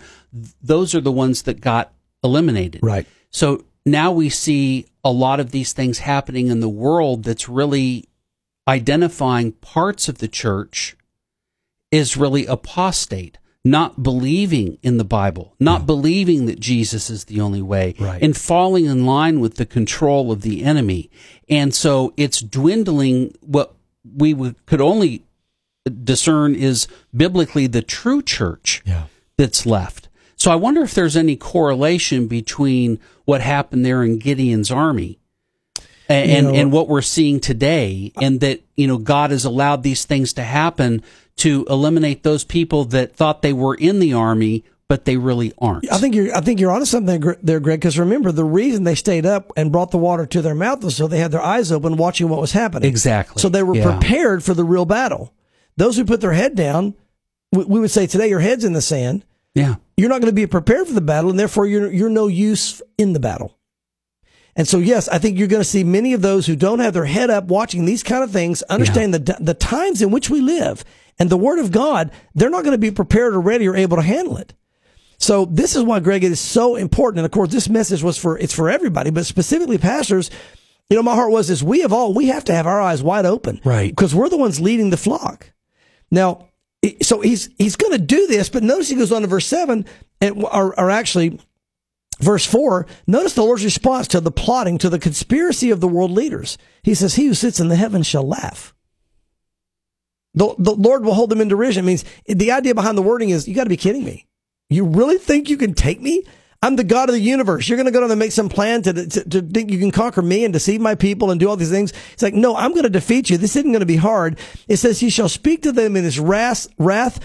those are the ones that got eliminated. Right. So now we see a lot of these things happening in the world that's really identifying parts of the church is really apostate not believing in the Bible, not yeah. believing that Jesus is the only way, right. and falling in line with the control of the enemy. And so it's dwindling what we would, could only discern is biblically the true church yeah. that's left. So I wonder if there's any correlation between what happened there in Gideon's army and, you know, and, and what we're seeing today, and that, you know, God has allowed these things to happen to eliminate those people that thought they were in the army but they really aren't. I think you're. I think you're onto something there, Greg. Because remember, the reason they stayed up and brought the water to their mouth was so they had their eyes open, watching what was happening. Exactly. So they were yeah. prepared for the real battle. Those who put their head down, we, we would say today, your head's in the sand. Yeah. You're not going to be prepared for the battle, and therefore you're you're no use in the battle. And so, yes, I think you're going to see many of those who don't have their head up watching these kind of things understand yeah. the the times in which we live and the word of God, they're not going to be prepared or ready or able to handle it. So this is why, Greg, it is so important. And of course, this message was for, it's for everybody, but specifically pastors. You know, my heart was this, we have all, we have to have our eyes wide open. Right. Because we're the ones leading the flock. Now, so he's, he's going to do this, but notice he goes on to verse seven and, or, or actually verse four. Notice the Lord's response to the plotting, to the conspiracy of the world leaders. He says, he who sits in the heavens shall laugh. The, the Lord will hold them in derision. It means the idea behind the wording is you got to be kidding me. You really think you can take me? I'm the God of the universe. You're going to go down and make some plan to, to, to, think you can conquer me and deceive my people and do all these things. It's like, no, I'm going to defeat you. This isn't going to be hard. It says he shall speak to them in his wrath, wrath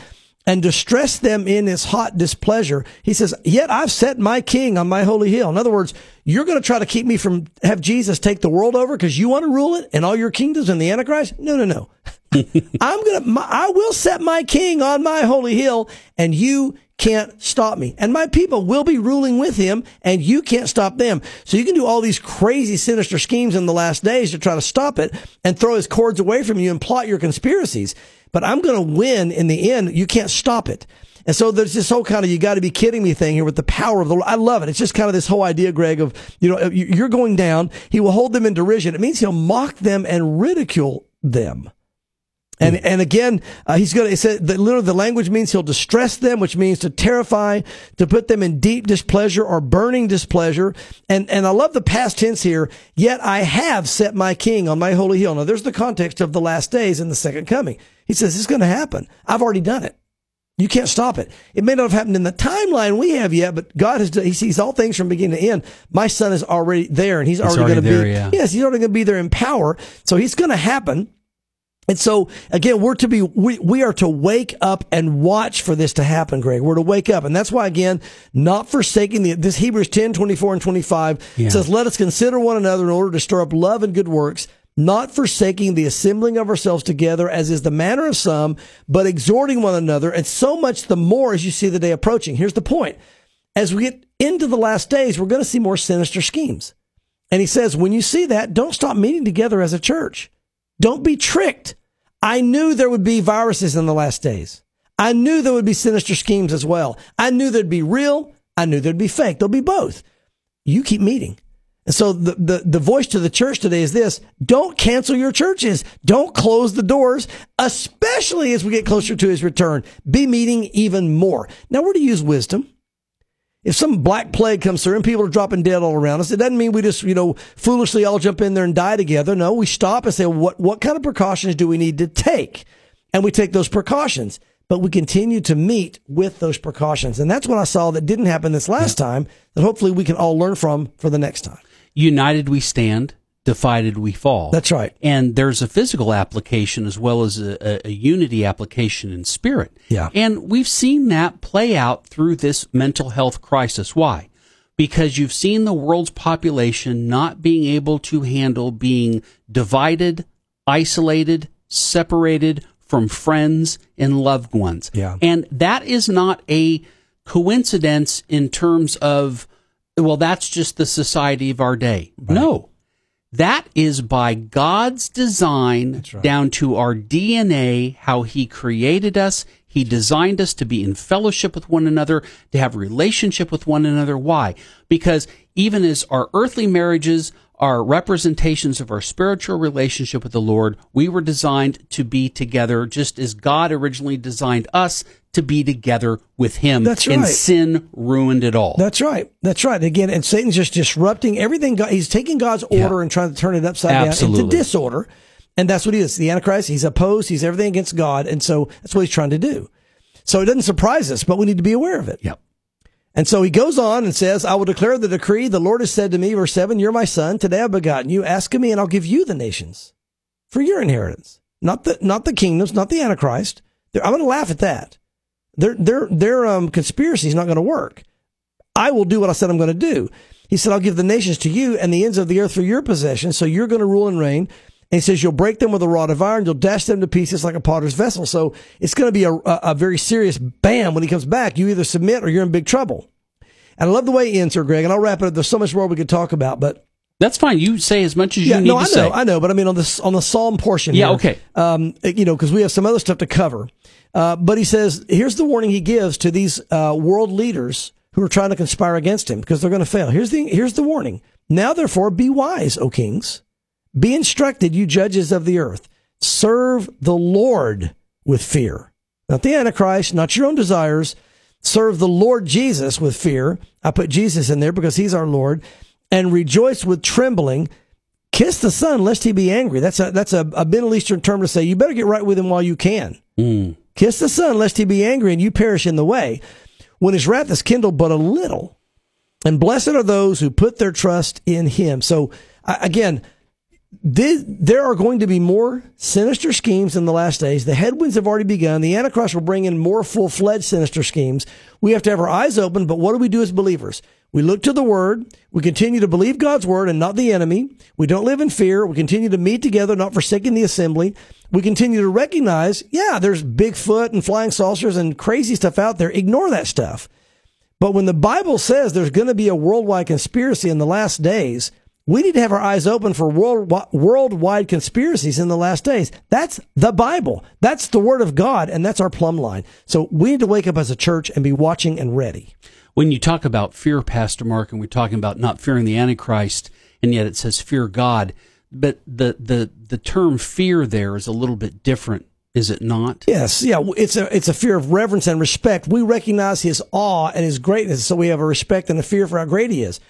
and distress them in his hot displeasure. He says, yet I've set my king on my holy hill. In other words, you're going to try to keep me from have Jesus take the world over because you want to rule it and all your kingdoms and the Antichrist? No, no, no. I'm going to, I will set my king on my holy hill and you can't stop me. And my people will be ruling with him and you can't stop them. So you can do all these crazy sinister schemes in the last days to try to stop it and throw his cords away from you and plot your conspiracies. But I'm going to win in the end. You can't stop it. And so there's this whole kind of you got to be kidding me thing here with the power of the Lord. I love it. It's just kind of this whole idea, Greg, of you know you're going down. He will hold them in derision. It means he'll mock them and ridicule them. And and again, uh, he's going to say that literally the language means he'll distress them, which means to terrify, to put them in deep displeasure or burning displeasure. And and I love the past tense here. Yet I have set my king on my holy hill. Now there's the context of the last days and the second coming. He says it's going to happen. I've already done it. You can't stop it. It may not have happened in the timeline we have yet, but God has, he sees all things from beginning to end. My son is already there and he's already, already going to be, yeah. yes, he's already going to be there in power. So he's going to happen. And so again, we're to be, we, we are to wake up and watch for this to happen, Greg. We're to wake up. And that's why again, not forsaking the, this Hebrews 10, 24 and 25 yeah. says, let us consider one another in order to stir up love and good works, not forsaking the assembling of ourselves together as is the manner of some, but exhorting one another. And so much the more as you see the day approaching. Here's the point. As we get into the last days, we're going to see more sinister schemes. And he says, when you see that, don't stop meeting together as a church. Don't be tricked. I knew there would be viruses in the last days. I knew there would be sinister schemes as well. I knew there'd be real. I knew there'd be fake. There'll be both. You keep meeting. And so the, the, the voice to the church today is this. Don't cancel your churches. Don't close the doors, especially as we get closer to his return. Be meeting even more. Now we're to use wisdom. If some black plague comes through and people are dropping dead all around us, it doesn't mean we just, you know, foolishly all jump in there and die together. No, we stop and say, what, what kind of precautions do we need to take? And we take those precautions, but we continue to meet with those precautions. And that's what I saw that didn't happen this last time that hopefully we can all learn from for the next time. United we stand divided we fall. That's right. And there's a physical application as well as a, a, unity application in spirit. Yeah. And we've seen that play out through this mental health crisis. Why? Because you've seen the world's population not being able to handle being divided, isolated, separated from friends and loved ones. Yeah. And that is not a coincidence in terms of, well, that's just the society of our day. Right. No That is by God's design right. down to our DNA, how He created us. He designed us to be in fellowship with one another, to have relationship with one another. Why? Because even as our earthly marriages are representations of our spiritual relationship with the Lord, we were designed to be together just as God originally designed us to be together with Him. That's And right. sin ruined it all. That's right. That's right. Again, and Satan's just disrupting everything. God, he's taking God's Yeah. order and trying to turn it upside down Absolutely. into disorder. And that's what he is. The Antichrist, he's opposed. He's everything against God. And so that's what he's trying to do. So it doesn't surprise us, but we need to be aware of it. Yep. And so he goes on and says, I will declare the decree. The Lord has said to me, verse seven, you're my son. Today I've begotten you. Ask of me and I'll give you the nations for your inheritance. Not the, not the kingdoms, not the Antichrist. They're- I'm going to laugh at that. Their, their, their, um, conspiracy is not going to work. I will do what I said I'm going to do. He said, I'll give the nations to you and the ends of the earth for your possession. So you're going to rule and reign. And he says, you'll break them with a rod of iron. You'll dash them to pieces like a potter's vessel. So it's going to be a, a, a very serious bam when he comes back. You either submit or you're in big trouble. And I love the way he ends here, Greg. And I'll wrap it up. There's so much more we could talk about, but That's fine. You say as much as yeah, you need no, to I say. know, I know, but I mean on this on the psalm portion. Yeah, here, okay. Um, you know, because we have some other stuff to cover. Uh, but he says, here's the warning he gives to these uh, world leaders who are trying to conspire against him because they're going to fail. Here's the here's the warning. Now, therefore, be wise, O kings. Be instructed, you judges of the earth. Serve the Lord with fear, not the Antichrist, not your own desires. Serve the Lord Jesus with fear. I put Jesus in there because he's our Lord. And rejoice with trembling. Kiss the Son, lest he be angry. That's a that's a, a Middle Eastern term to say you better get right with him while you can. Mm. Kiss the Son, lest he be angry and you perish in the way, when his wrath is kindled but a little. And blessed are those who put their trust in him. So again, thi- there are going to be more sinister schemes in the last days. The headwinds have already begun. The Antichrist will bring in more full fledged sinister schemes. We have to have our eyes open, but what do we do as believers? We look to the word. We continue to believe God's word and not the enemy. We don't live in fear. We continue to meet together, not forsaking the assembly. We continue to recognize, yeah, there's Bigfoot and flying saucers and crazy stuff out there. Ignore that stuff. But when the Bible says there's going to be a worldwide conspiracy in the last days, we need to have our eyes open for world, worldwide conspiracies in the last days. That's the Bible. That's the Word of God, and that's our plumb line. So we need to wake up as a church and be watching and ready. When you talk about fear, Pastor Mark, and we're talking about not fearing the Antichrist, and yet it says fear God, but the the the term fear there is a little bit different, is it not? Yes, yeah, it's a it's a fear of reverence and respect. We recognize His awe and His greatness, so we have a respect and a fear for how great He is.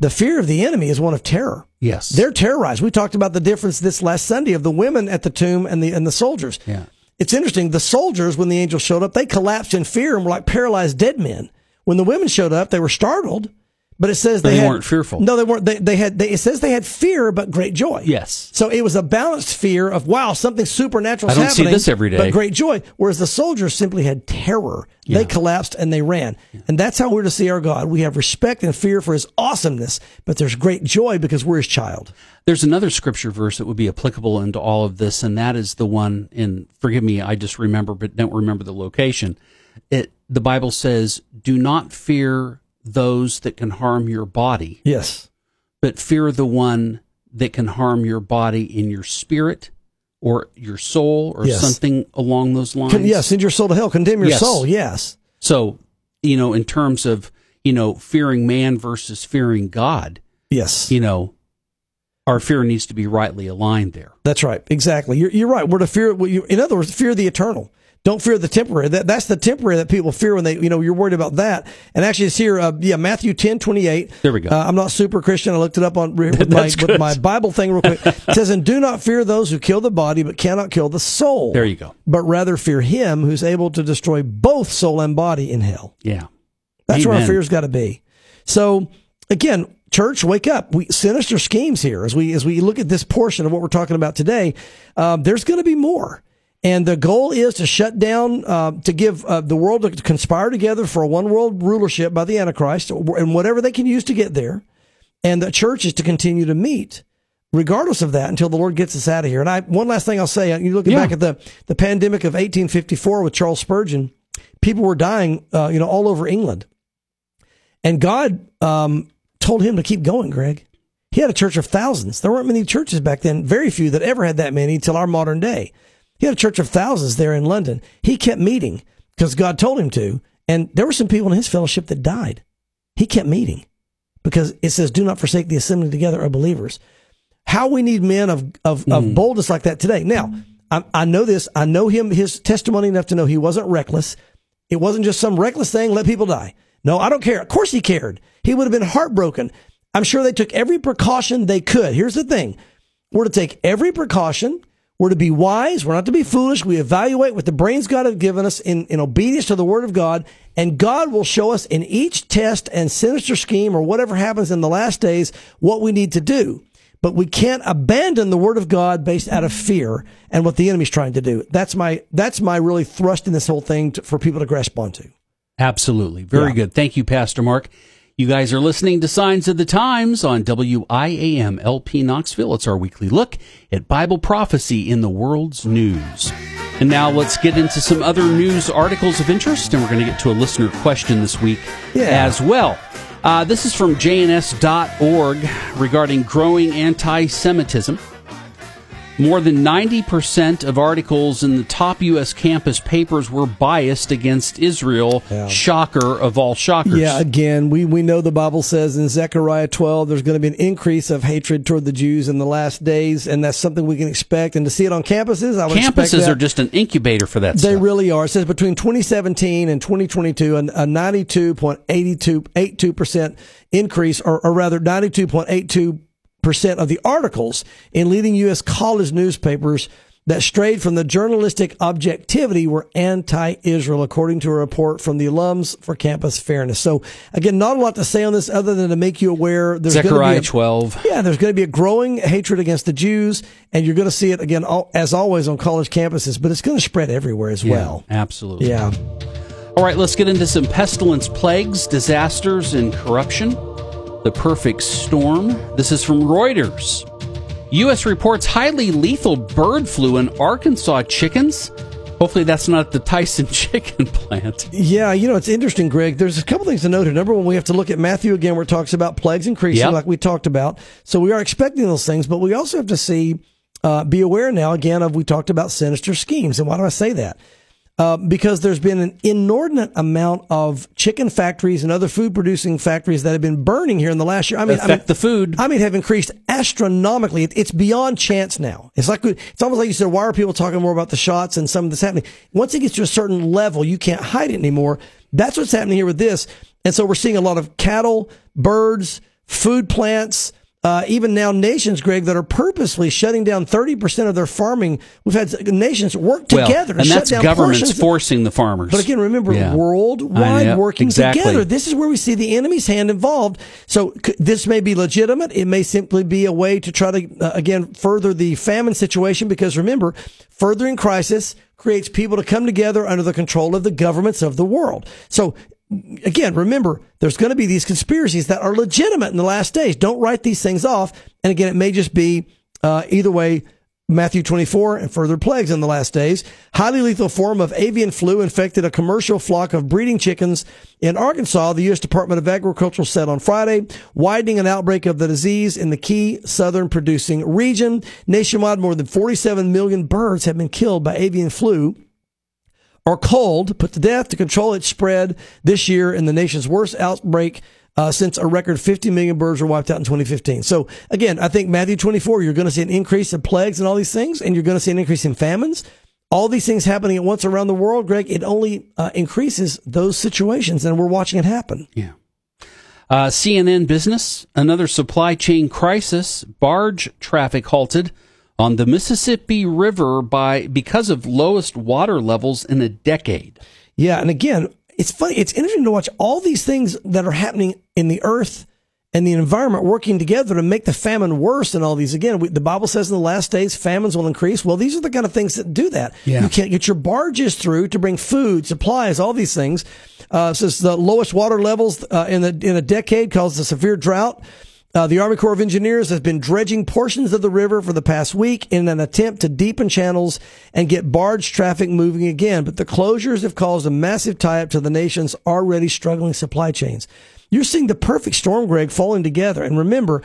The fear of the enemy is one of terror. Yes. They're terrorized. We talked about the difference this last Sunday of the women at the tomb and the and the soldiers. Yeah. It's interesting. The soldiers, when the angel showed up, they collapsed in fear and were like paralyzed dead men. When the women showed up, they were startled. But it says they, they had- weren't fearful. No, they weren't. They, they had. They, it says they had fear, but great joy. Yes. So it was a balanced fear of wow, something supernatural. I don't see happening, this every day. but great joy. Whereas the soldiers simply had terror. They collapsed and they ran. And that's how we're to see our God. We have respect and fear for His awesomeness, but there's great joy because we're His child. There's another scripture verse that would be applicable into all of this, and that is the one in forgive me, I just remember but don't remember the location. It the Bible says, Do not fear those that can harm your body, Yes. but fear the one that can harm your body in your spirit or your soul or Yes. something along those lines. Con- yeah, send your soul to hell. Condemn your Yes. soul. Yes. So, you know, in terms of, you know, fearing man versus fearing God, Yes. you know, our fear needs to be rightly aligned there. That's right. Exactly. You're, you're right. We're to fear. In other words, fear the eternal. Don't fear the temporary. That, that's the temporary that people fear when they, you know, you're worried about that. And actually, it's here. Uh, yeah, Matthew 10, 28. There we go. Uh, I'm not super Christian. I looked it up on with my, with my Bible thing real quick. It says, "And do not fear those who kill the body, but cannot kill the soul. There you go. But rather fear Him who's able to destroy both soul and body in hell." Yeah. That's where our Amen. fear's got to be. So again, church, wake up. We sinister schemes here as we as we look at this portion of what we're talking about today. Um, there's going to be more, and the goal is to shut down, uh, to give uh, the world to conspire together for a one world rulership by the Antichrist and whatever they can use to get there, and the church is to continue to meet. Regardless of that, until the Lord gets us out of here. And I, one last thing I'll say, you look Yeah. back at the, the pandemic of 1854 with Charles Spurgeon, people were dying, uh, you know, all over England. And God um, told him to keep going, Greg. He He had a church of thousands. There weren't many churches back then, very few that ever had that many until our modern day. He had a church of thousands there in London. He kept meeting because God told him to. And there were some people in his fellowship that died. He kept meeting because it says, do not forsake the assembling together of believers. How we need men of, of, mm. of boldness like that today. Now, I, I know this. I know him, his testimony enough to know he wasn't reckless. It wasn't just some reckless thing, let people die. No, I don't care. Of course he cared. He would have been heartbroken. I'm sure they took every precaution they could. Here's the thing. We're to take every precaution. We're to be wise. We're not to be foolish. We evaluate what the brains God has given us in, in obedience to the word of God. And God will show us in each test and sinister scheme or whatever happens in the last days what we need to do. But we can't abandon the word of God based out of fear and what the enemy's trying to do. That's my, that's my really thrust in this whole thing to, for people to grasp onto. Absolutely. Very yeah. good. Thank you, Pastor Mark. You guys are listening to Signs of the Times on WIAM LP Knoxville. It's our weekly look at Bible prophecy in the world's news. And now let's get into some other news articles of interest, and we're going to get to a listener question this week yeah. as well. Uh, this is from jns.org regarding growing anti Semitism. More than 90% of articles in the top U.S. campus papers were biased against Israel. Yeah. Shocker of all shockers. Yeah, again, we, we know the Bible says in Zechariah 12 there's going to be an increase of hatred toward the Jews in the last days, and that's something we can expect. And to see it on campuses, I would Campuses are just an incubator for that They stuff. really are. It says between 2017 and 2022, a, a 92.82% increase, or, or rather 92.82 percent of the articles in leading U.S. college newspapers that strayed from the journalistic objectivity were anti-Israel, according to a report from the alums for Campus Fairness. So again, not a lot to say on this other than to make you aware. There's Zechariah a, 12. Yeah, there's going to be a growing hatred against the Jews, and you're going to see it again, as always, on college campuses, but it's going to spread everywhere as yeah, well. Absolutely. Yeah. All right, let's get into some pestilence, plagues, disasters, and corruption. The Perfect Storm. This is from Reuters. U.S. reports highly lethal bird flu in Arkansas chickens. Hopefully, that's not the Tyson chicken plant. Yeah, you know, it's interesting, Greg. There's a couple things to note here. Number one, we have to look at Matthew again, where it talks about plagues increasing, yep. like we talked about. So we are expecting those things, but we also have to see, uh, be aware now again of, we talked about sinister schemes. And why do I say that? Uh, because there's been an inordinate amount of chicken factories and other food producing factories that have been burning here in the last year. I mean, affect I mean, the food. I mean, have increased astronomically. It, it's beyond chance now. It's like it's almost like you said. Why are people talking more about the shots and some of this happening? Once it gets to a certain level, you can't hide it anymore. That's what's happening here with this. And so we're seeing a lot of cattle, birds, food plants uh, even now nations, Greg, that are purposely shutting down 30% of their farming. We've had nations work together well, and that's governments forcing the farmers. But again, remember, yeah. worldwide working exactly. together. This is where we see the enemy's hand involved. So this may be legitimate. It may simply be a way to try to, uh, again, further the famine situation because remember, furthering crisis creates people to come together under the control of the governments of the world. So again, remember, there's going to be these conspiracies that are legitimate in the last days. Don't write these things off. And again, it may just be uh, either way. Matthew 24 and further plagues in the last days. Highly lethal form of avian flu infected a commercial flock of breeding chickens in Arkansas, the U.S. Department of Agriculture said on Friday, widening an outbreak of the disease in the key southern producing region. Nationwide, more than 47 million birds have been killed by avian flu or cold put to death to control its spread this year in the nation's worst outbreak uh, since a record 50 million birds were wiped out in 2015. So again, I think Matthew 24, you're going to see an increase in plagues and all these things, and you're going to see an increase in famines. All these things happening at once around the world, Greg, it only uh, increases those situations, and we're watching it happen. Yeah. Uh, CNN Business, another supply chain crisis, barge traffic halted on the Mississippi River by because of lowest water levels in a decade. Yeah, and again, it's funny. It's interesting to watch all these things that are happening in the earth and the environment working together to make the famine worse and all these. Again, we, the Bible says in the last days famines will increase. Well, these are the kind of things that do that. Yeah. You can't get your barges through to bring food, supplies, all these things. Uh, says the lowest water levels uh, in the in a decade caused a severe drought. Uh, the Army Corps of Engineers has been dredging portions of the river for the past week in an attempt to deepen channels and get barge traffic moving again. But the closures have caused a massive tie up to the nation's already struggling supply chains. You're seeing the perfect storm, Greg, falling together. And remember,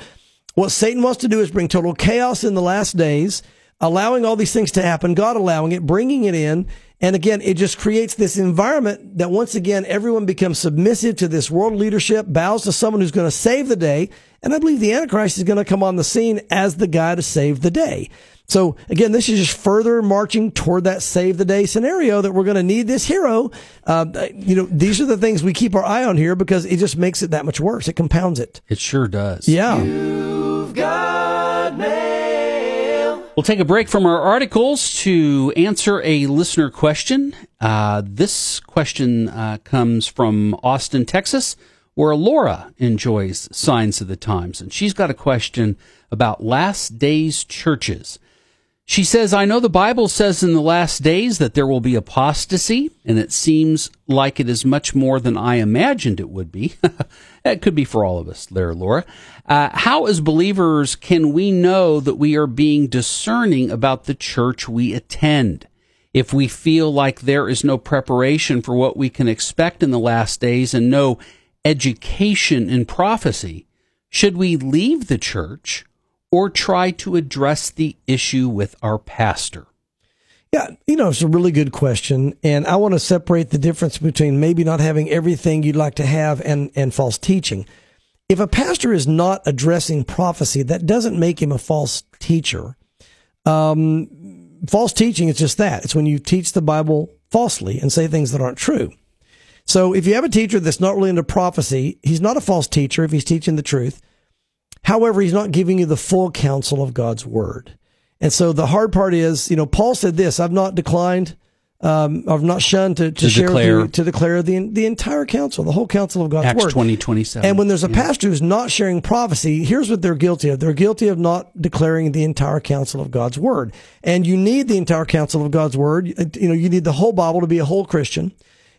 What Satan wants to do is bring total chaos in the last days, allowing all these things to happen, God allowing it, bringing it in. And again, it just creates this environment that once again, everyone becomes submissive to this world leadership, bows to someone who's going to save the day. And I believe the Antichrist is going to come on the scene as the guy to save the day. So again, this is just further marching toward that save the day scenario that we're going to need this hero. Uh, you know, these are the things we keep our eye on here because it just makes it that much worse. It compounds it. It sure does. Yeah. We'll take a break from our articles to answer a listener question. Uh, this question uh, comes from Austin, Texas, where Laura enjoys Signs of the Times. And she's got a question about last days churches. She says, I know the Bible says in the last days that there will be apostasy, and it seems like it is much more than I imagined it would be. it could be for all of us there, Laura. Uh, how, as believers, can we know that we are being discerning about the church we attend? If we feel like there is no preparation for what we can expect in the last days and no education in prophecy, should we leave the church or try to address the issue with our pastor? Yeah, you know, it's a really good question. And I want to separate the difference between maybe not having everything you'd like to have and, and false teaching. If a pastor is not addressing prophecy, that doesn't make him a false teacher. Um, false teaching is just that. It's when you teach the Bible falsely and say things that aren't true. So if you have a teacher that's not really into prophecy, he's not a false teacher if he's teaching the truth. However, he's not giving you the full counsel of God's word. And so the hard part is, you know, Paul said this, I've not declined, um, I've not shunned to, to, to share declare. You, to declare the, the entire counsel, the whole counsel of God's Acts word. 20, 27. And when there's a yeah. pastor who's not sharing prophecy, here's what they're guilty of. They're guilty of not declaring the entire counsel of God's word. And you need the entire counsel of God's word. You know, you need the whole Bible to be a whole Christian.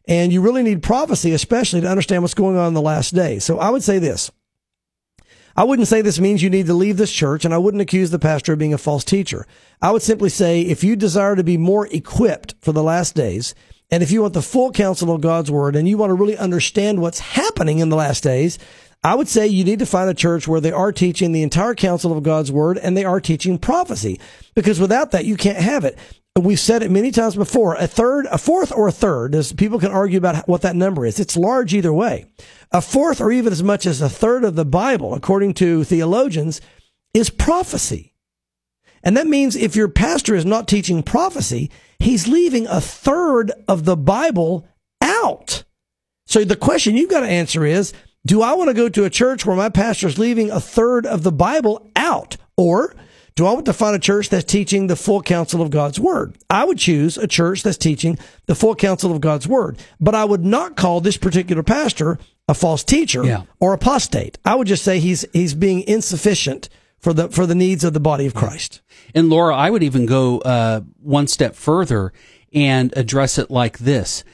And you really need prophecy, especially to understand what's going on in the last days. So I would say this. I wouldn't say this means you need to leave this church, and I wouldn't accuse the pastor of being a false teacher. I would simply say if you desire to be more equipped for the last days, and if you want the full counsel of God's word, and you want to really understand what's happening in the last days, I would say you need to find a church where they are teaching the entire counsel of God's word and they are teaching prophecy. Because without that, you can't have it. We've said it many times before. A third, a fourth, or a third, as people can argue about what that number is. It's large either way. A fourth, or even as much as a third of the Bible, according to theologians, is prophecy. And that means if your pastor is not teaching prophecy, he's leaving a third of the Bible out. So the question you've got to answer is, do I want to go to a church where my pastor is leaving a third of the Bible out? Or do I want to find a church that's teaching the full counsel of God's word? I would choose a church that's teaching the full counsel of God's word, but I would not call this particular pastor a false teacher yeah. or apostate. I would just say he's he's being insufficient for the for the needs of the body of Christ. And Laura, I would even go uh, one step further and address it like this: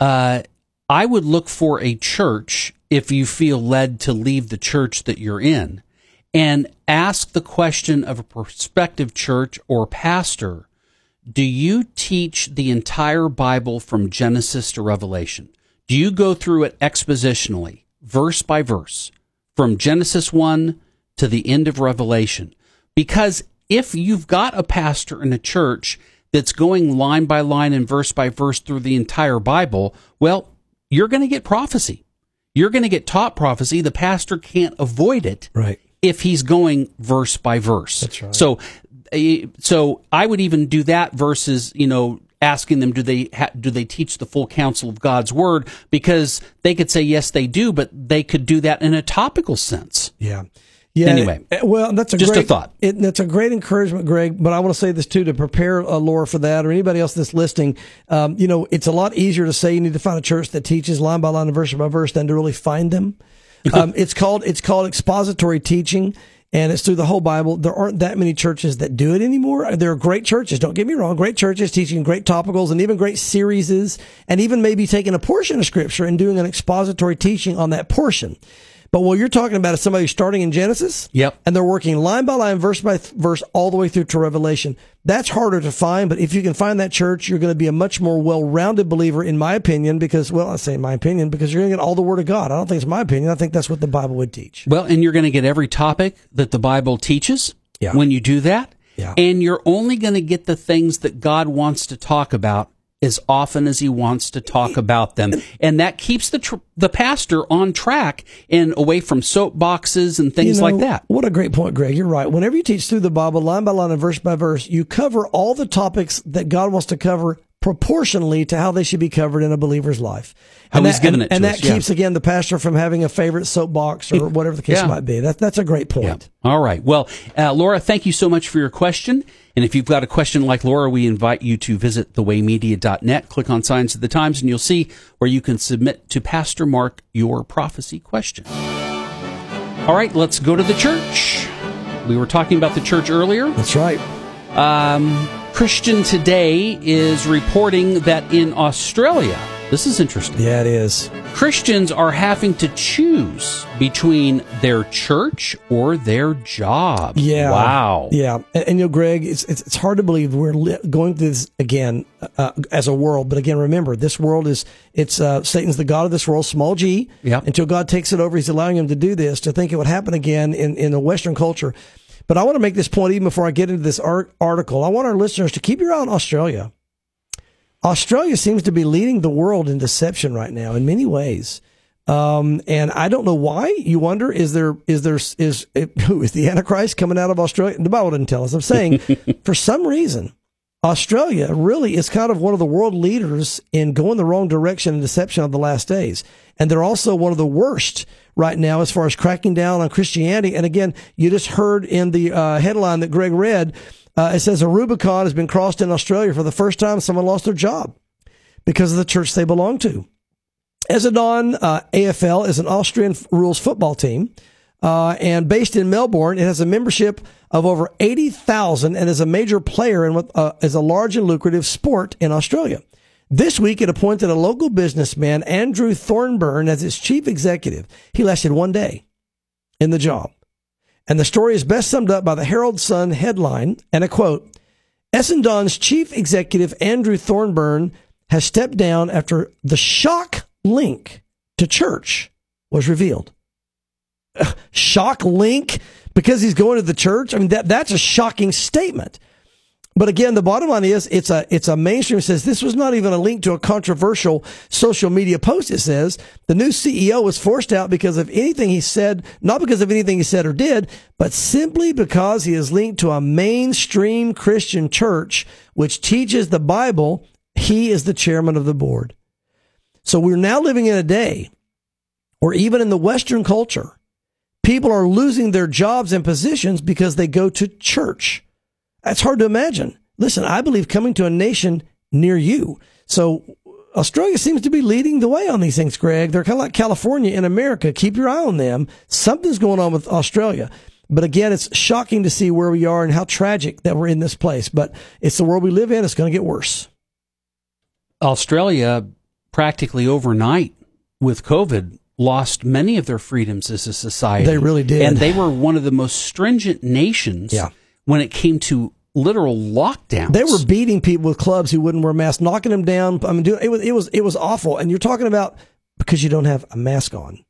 uh, I would look for a church if you feel led to leave the church that you're in and ask the question of a prospective church or pastor Do you teach the entire Bible from Genesis to Revelation? Do you go through it expositionally, verse by verse, from Genesis 1 to the end of Revelation? Because if you've got a pastor in a church that's going line by line and verse by verse through the entire Bible, well, you're going to get prophecy. You're going to get taught prophecy. The pastor can't avoid it. Right if he's going verse by verse. That's right. So, eh, so I would even do that versus, you know, asking them, do they, ha- do they teach the full counsel of God's word? Because they could say, yes, they do, but they could do that in a topical sense. Yeah. Yeah. Anyway, eh, well, that's a just great, a thought. It, that's a great encouragement, Greg. But I want to say this too to prepare uh, Laura for that, or anybody else that's listening. Um, you know, it's a lot easier to say you need to find a church that teaches line by line and verse by verse than to really find them. Um, it's called it's called expository teaching, and it's through the whole Bible. There aren't that many churches that do it anymore. There are great churches. Don't get me wrong, great churches teaching great topicals and even great series, and even maybe taking a portion of Scripture and doing an expository teaching on that portion. But what you're talking about is somebody starting in Genesis. Yep. And they're working line by line, verse by verse, all the way through to Revelation. That's harder to find, but if you can find that church, you're going to be a much more well-rounded believer, in my opinion, because, well, I say my opinion, because you're going to get all the Word of God. I don't think it's my opinion. I think that's what the Bible would teach. Well, and you're going to get every topic that the Bible teaches yeah. when you do that. Yeah. And you're only going to get the things that God wants to talk about as often as he wants to talk about them. And that keeps the tr- the pastor on track and away from soapboxes and things you know, like that. What a great point, Greg. You're right. Whenever you teach through the Bible, line by line and verse by verse, you cover all the topics that God wants to cover proportionally to how they should be covered in a believer's life. And, that, and, and that us, keeps again the pastor from having a favorite soapbox or whatever the case yeah. might be. That, that's a great point. Yeah. All right. Well, uh, Laura, thank you so much for your question. And if you've got a question like Laura, we invite you to visit thewaymedia.net, click on Signs of the Times, and you'll see where you can submit to Pastor Mark your prophecy question. All right, let's go to the church. We were talking about the church earlier. That's right. Um, Christian Today is reporting that in Australia, this is interesting. Yeah, it is. Christians are having to choose between their church or their job. Yeah. Wow. Yeah. And, and you know, Greg, it's, it's, it's hard to believe we're li- going through this again uh, as a world. But again, remember, this world is, it's, uh, Satan's the God of this world, small g. Yeah. Until God takes it over, he's allowing him to do this, to think it would happen again in, in the Western culture. But I want to make this point even before I get into this art- article. I want our listeners to keep your eye on Australia. Australia seems to be leading the world in deception right now in many ways. Um, and I don't know why. You wonder is there is there is who is the Antichrist coming out of Australia? The Bible didn't tell us. I'm saying for some reason Australia really is kind of one of the world leaders in going the wrong direction and deception of the last days, and they're also one of the worst right now as far as cracking down on Christianity. And again, you just heard in the uh, headline that Greg read. Uh, it says a Rubicon has been crossed in Australia for the first time. Someone lost their job because of the church they belong to. Essendon uh, AFL is an Austrian rules football team. Uh, and based in Melbourne, it has a membership of over 80,000 and is a major player in what uh, is a large and lucrative sport in Australia. This week, it appointed a local businessman, Andrew Thorburn, as its chief executive. He lasted one day in the job. And the story is best summed up by the Herald Sun headline, and a quote, Essendon's chief executive, Andrew Thorburn, has stepped down after the shock link to church was revealed. shock link because he's going to the church? I mean, that, that's a shocking statement. But again, the bottom line is it's a it's a mainstream says this was not even a link to a controversial social media post. It says the new CEO was forced out because of anything he said, not because of anything he said or did, but simply because he is linked to a mainstream Christian church which teaches the Bible. He is the chairman of the board. So we're now living in a day where even in the Western culture, people are losing their jobs and positions because they go to church. That's hard to imagine. Listen, I believe coming to a nation near you. So Australia seems to be leading the way on these things, Greg. They're kind of like California in America. Keep your eye on them. Something's going on with Australia. But again, it's shocking to see where we are and how tragic that we're in this place. But it's the world we live in. It's going to get worse. Australia, practically overnight with COVID, lost many of their freedoms as a society. They really did. And they were one of the most stringent nations yeah. when it came to literal lockdowns. They were beating people with clubs who wouldn't wear masks, knocking them down. I mean, it was it was it was awful. And you're talking about because you don't have a mask on.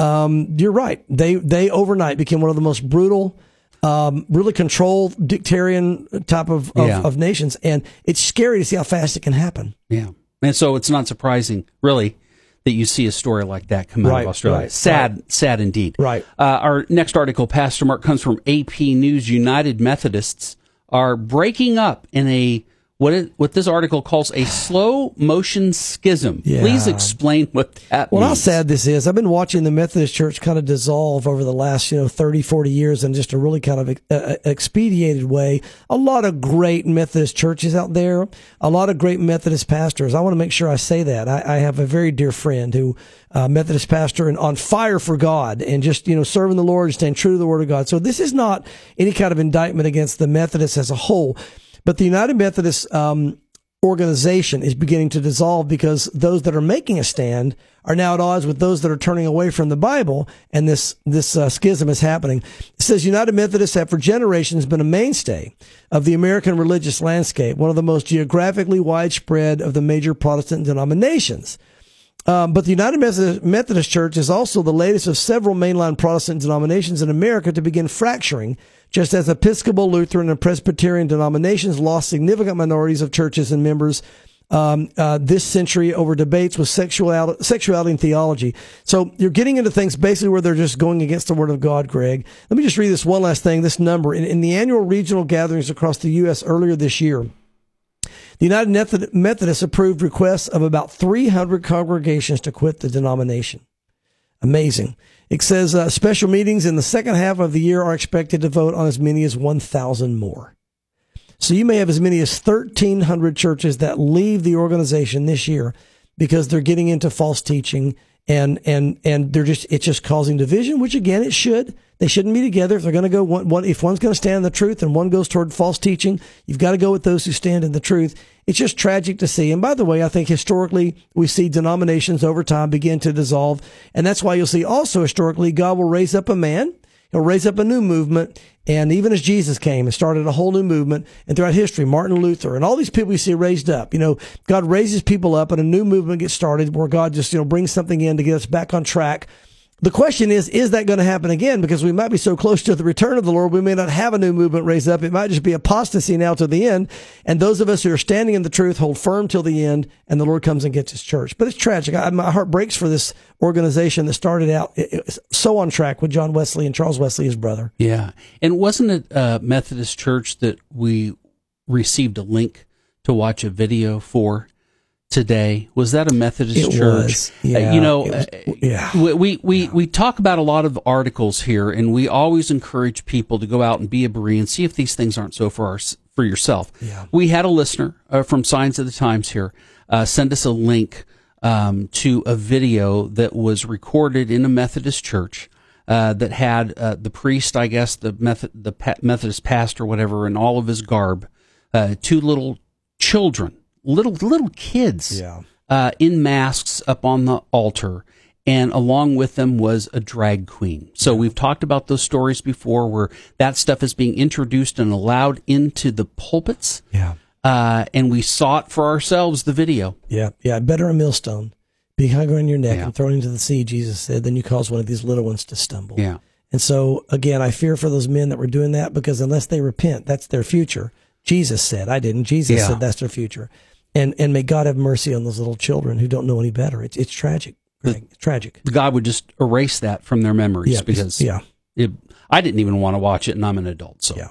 Um, you're right. They they overnight became one of the most brutal, um, really controlled dictatorial type of of, Yeah. of nations, and it's scary to see how fast it can happen. Yeah. And so it's not surprising, really, that you see a story like that come out Right, of Australia. right, sad, sad indeed. Right. Uh, our next article, Pastor Mark, comes from AP News. United Methodists are breaking up in a what it, what this article calls a slow motion schism. Yeah. Please explain what that Well, how sad this is. I've been watching the Methodist Church kind of dissolve over the last, you know, 30, 40 years in just a really kind of uh, expedited way. A lot of great Methodist churches out there, a lot of great Methodist pastors. I want to make sure I say that. I, I have a very dear friend who, uh, Methodist pastor and on fire for God and just, you know, serving the Lord and staying true to the Word of God. So this is not any kind of indictment against the Methodists as a whole. But the United Methodist um, organization is beginning to dissolve because those that are making a stand are now at odds with those that are turning away from the Bible, and this this uh, schism is happening. It says United Methodists have for generations been a mainstay of the American religious landscape, one of the most geographically widespread of the major Protestant denominations. Um, but the United Methodist Church is also the latest of several mainline Protestant denominations in America to begin fracturing just as Episcopal, Lutheran, and Presbyterian denominations lost significant minorities of churches and members um, uh, this century over debates with sexuality, sexuality and theology. So you're getting into things basically where they're just going against the Word of God, Greg. Let me just read this one last thing. This number in, in the annual regional gatherings across the U.S. earlier this year. The United Methodists approved requests of about 300 congregations to quit the denomination. Amazing. It says uh, special meetings in the second half of the year are expected to vote on as many as 1,000 more. So you may have as many as 1,300 churches that leave the organization this year because they're getting into false teaching and and and they're just it's just causing division, which again it should. They shouldn't be together if they're going to go one, one if one's going to stand in the truth and one goes toward false teaching. You've got to go with those who stand in the truth. It's just tragic to see. And by the way, I think historically we see denominations over time begin to dissolve, and that's why you'll see also historically God will raise up a man He'll raise up a new movement. And even as Jesus came and started a whole new movement, and throughout history, Martin Luther and all these people you see raised up, you know, God raises people up and a new movement gets started where God just, you know, brings something in to get us back on track the question is, is that going to happen again? Because we might be so close to the return of the Lord, we may not have a new movement raised up. It might just be apostasy now to the end. And those of us who are standing in the truth hold firm till the end, and the Lord comes and gets his church. But it's tragic. I, my heart breaks for this organization that started out so on track with John Wesley and Charles Wesley, his brother. Yeah. And wasn't it a Methodist church that we received a link to watch a video for? Today was that a methodist it church was. Yeah, uh, you know was, yeah. we we, we, yeah. we talk about a lot of articles here and we always encourage people to go out and be a berean and see if these things aren't so for our, for yourself yeah. we had a listener uh, from signs of the times here uh, send us a link um, to a video that was recorded in a methodist church uh, that had uh, the priest, I guess, the method, the Methodist pastor, whatever, in all of his garb, uh, two little children little little kids yeah. uh, in masks up on the altar, and along with them was a drag queen. So we've talked about those stories before, where that stuff is being introduced and allowed into the pulpits. Yeah, uh, and we saw it for ourselves. The video. Yeah, yeah. Better a millstone be hung around your neck yeah. and thrown into the sea. Jesus said, Then you cause one of these little ones to stumble. Yeah. And so again, I fear for those men that were doing that because unless they repent, that's their future. Jesus said, I didn't. Jesus yeah. said that's their future and and may God have mercy on those little children who don't know any better. It's it's tragic, Greg. It's tragic. God would just erase that from their memories yeah, because yeah, it, I didn't even want to watch it, and I'm an adult. So yeah.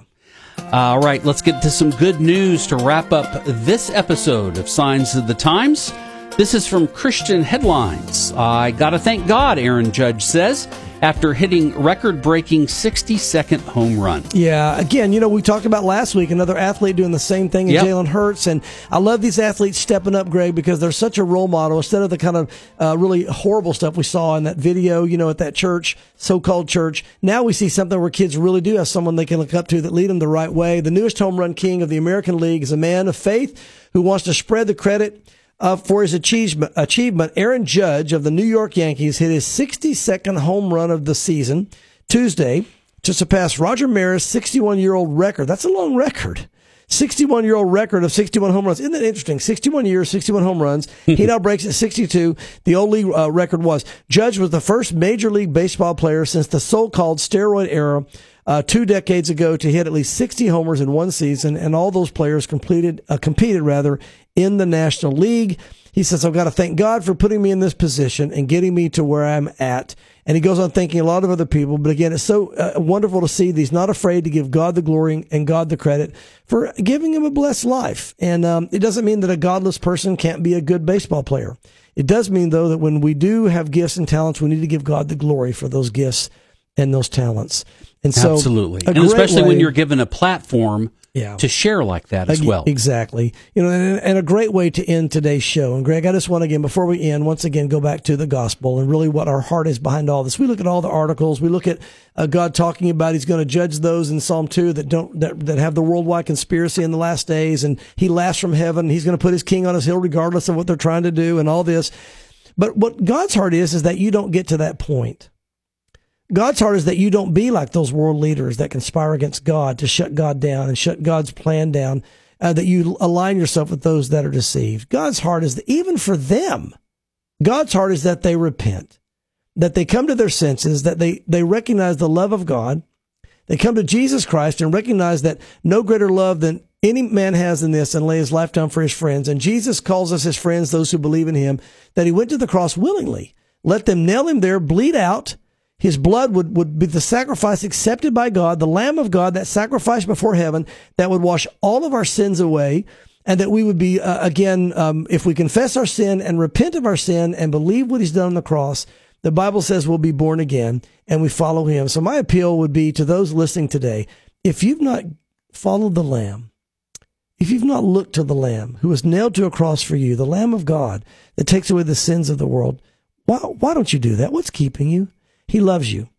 All right, let's get to some good news to wrap up this episode of Signs of the Times. This is from Christian Headlines. I got to thank God, Aaron Judge says after hitting record breaking 60 second home run. Yeah, again, you know, we talked about last week another athlete doing the same thing, yep. Jalen Hurts. And I love these athletes stepping up, Greg, because they're such a role model instead of the kind of uh, really horrible stuff we saw in that video, you know, at that church, so called church. Now we see something where kids really do have someone they can look up to that lead them the right way. The newest home run king of the American League is a man of faith who wants to spread the credit uh, for his achievement, achievement, Aaron Judge of the New York Yankees hit his 62nd home run of the season Tuesday to surpass Roger Maris' 61 year old record. That's a long record. 61 year old record of 61 home runs. Isn't that interesting? 61 years, 61 home runs. he now breaks at 62. The old league uh, record was Judge was the first Major League Baseball player since the so called steroid era uh, two decades ago to hit at least 60 homers in one season, and all those players completed uh, competed rather in the National League. He says, I've got to thank God for putting me in this position and getting me to where I'm at. And he goes on thanking a lot of other people. But again, it's so uh, wonderful to see that he's not afraid to give God the glory and God the credit for giving him a blessed life. And um, it doesn't mean that a godless person can't be a good baseball player. It does mean, though, that when we do have gifts and talents, we need to give God the glory for those gifts and those talents. And so, absolutely, and especially way, when you're given a platform yeah. to share like that as well. Exactly. You know, and, and, a great way to end today's show. And Greg, I just want to again, before we end, once again, go back to the gospel and really what our heart is behind all this. We look at all the articles. We look at uh, God talking about He's going to judge those in Psalm two that don't that, that have the worldwide conspiracy in the last days, and He laughs from heaven. He's going to put His king on His hill, regardless of what they're trying to do, and all this. But what God's heart is is that you don't get to that point. God's heart is that you don't be like those world leaders that conspire against God to shut God down and shut God's plan down, uh, that you align yourself with those that are deceived. God's heart is that even for them, God's heart is that they repent, that they come to their senses, that they, they recognize the love of God. They come to Jesus Christ and recognize that no greater love than any man has in this and lay his life down for his friends. And Jesus calls us his friends, those who believe in him, that he went to the cross willingly. Let them nail him there, bleed out, his blood would, would be the sacrifice accepted by God, the Lamb of God, that sacrifice before heaven that would wash all of our sins away. And that we would be, uh, again, um, if we confess our sin and repent of our sin and believe what he's done on the cross, the Bible says we'll be born again and we follow him. So my appeal would be to those listening today, if you've not followed the Lamb, if you've not looked to the Lamb who was nailed to a cross for you, the Lamb of God that takes away the sins of the world, why, why don't you do that? What's keeping you? He loves you.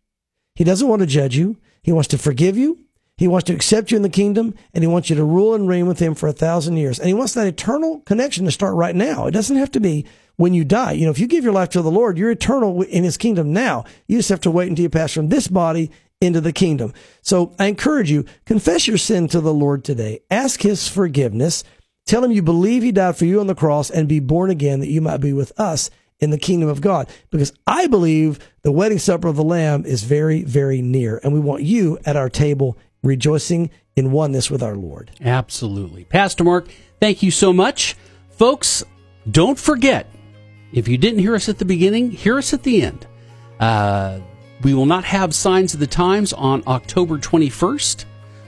He doesn't want to judge you. He wants to forgive you. He wants to accept you in the kingdom and he wants you to rule and reign with him for a thousand years. And he wants that eternal connection to start right now. It doesn't have to be when you die. You know, if you give your life to the Lord, you're eternal in his kingdom now. You just have to wait until you pass from this body into the kingdom. So I encourage you, confess your sin to the Lord today. Ask his forgiveness. Tell him you believe he died for you on the cross and be born again that you might be with us in the kingdom of God. Because I believe the wedding supper of the Lamb is very, very near. And we want you at our table rejoicing in oneness with our Lord. Absolutely. Pastor Mark, thank you so much. Folks, don't forget, if you didn't hear us at the beginning, hear us at the end. Uh, we will not have Signs of the Times on October 21st,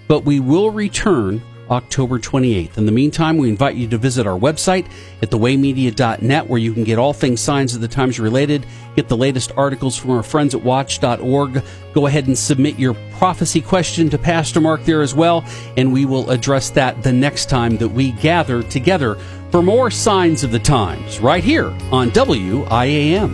but we will return October 28th. In the meantime, we invite you to visit our website at thewaymedia.net where you can get all things Signs of the Times related, get the latest articles from our friends at watch.org. Go ahead and submit your prophecy question to Pastor Mark there as well, and we will address that the next time that we gather together for more Signs of the Times right here on WIAM.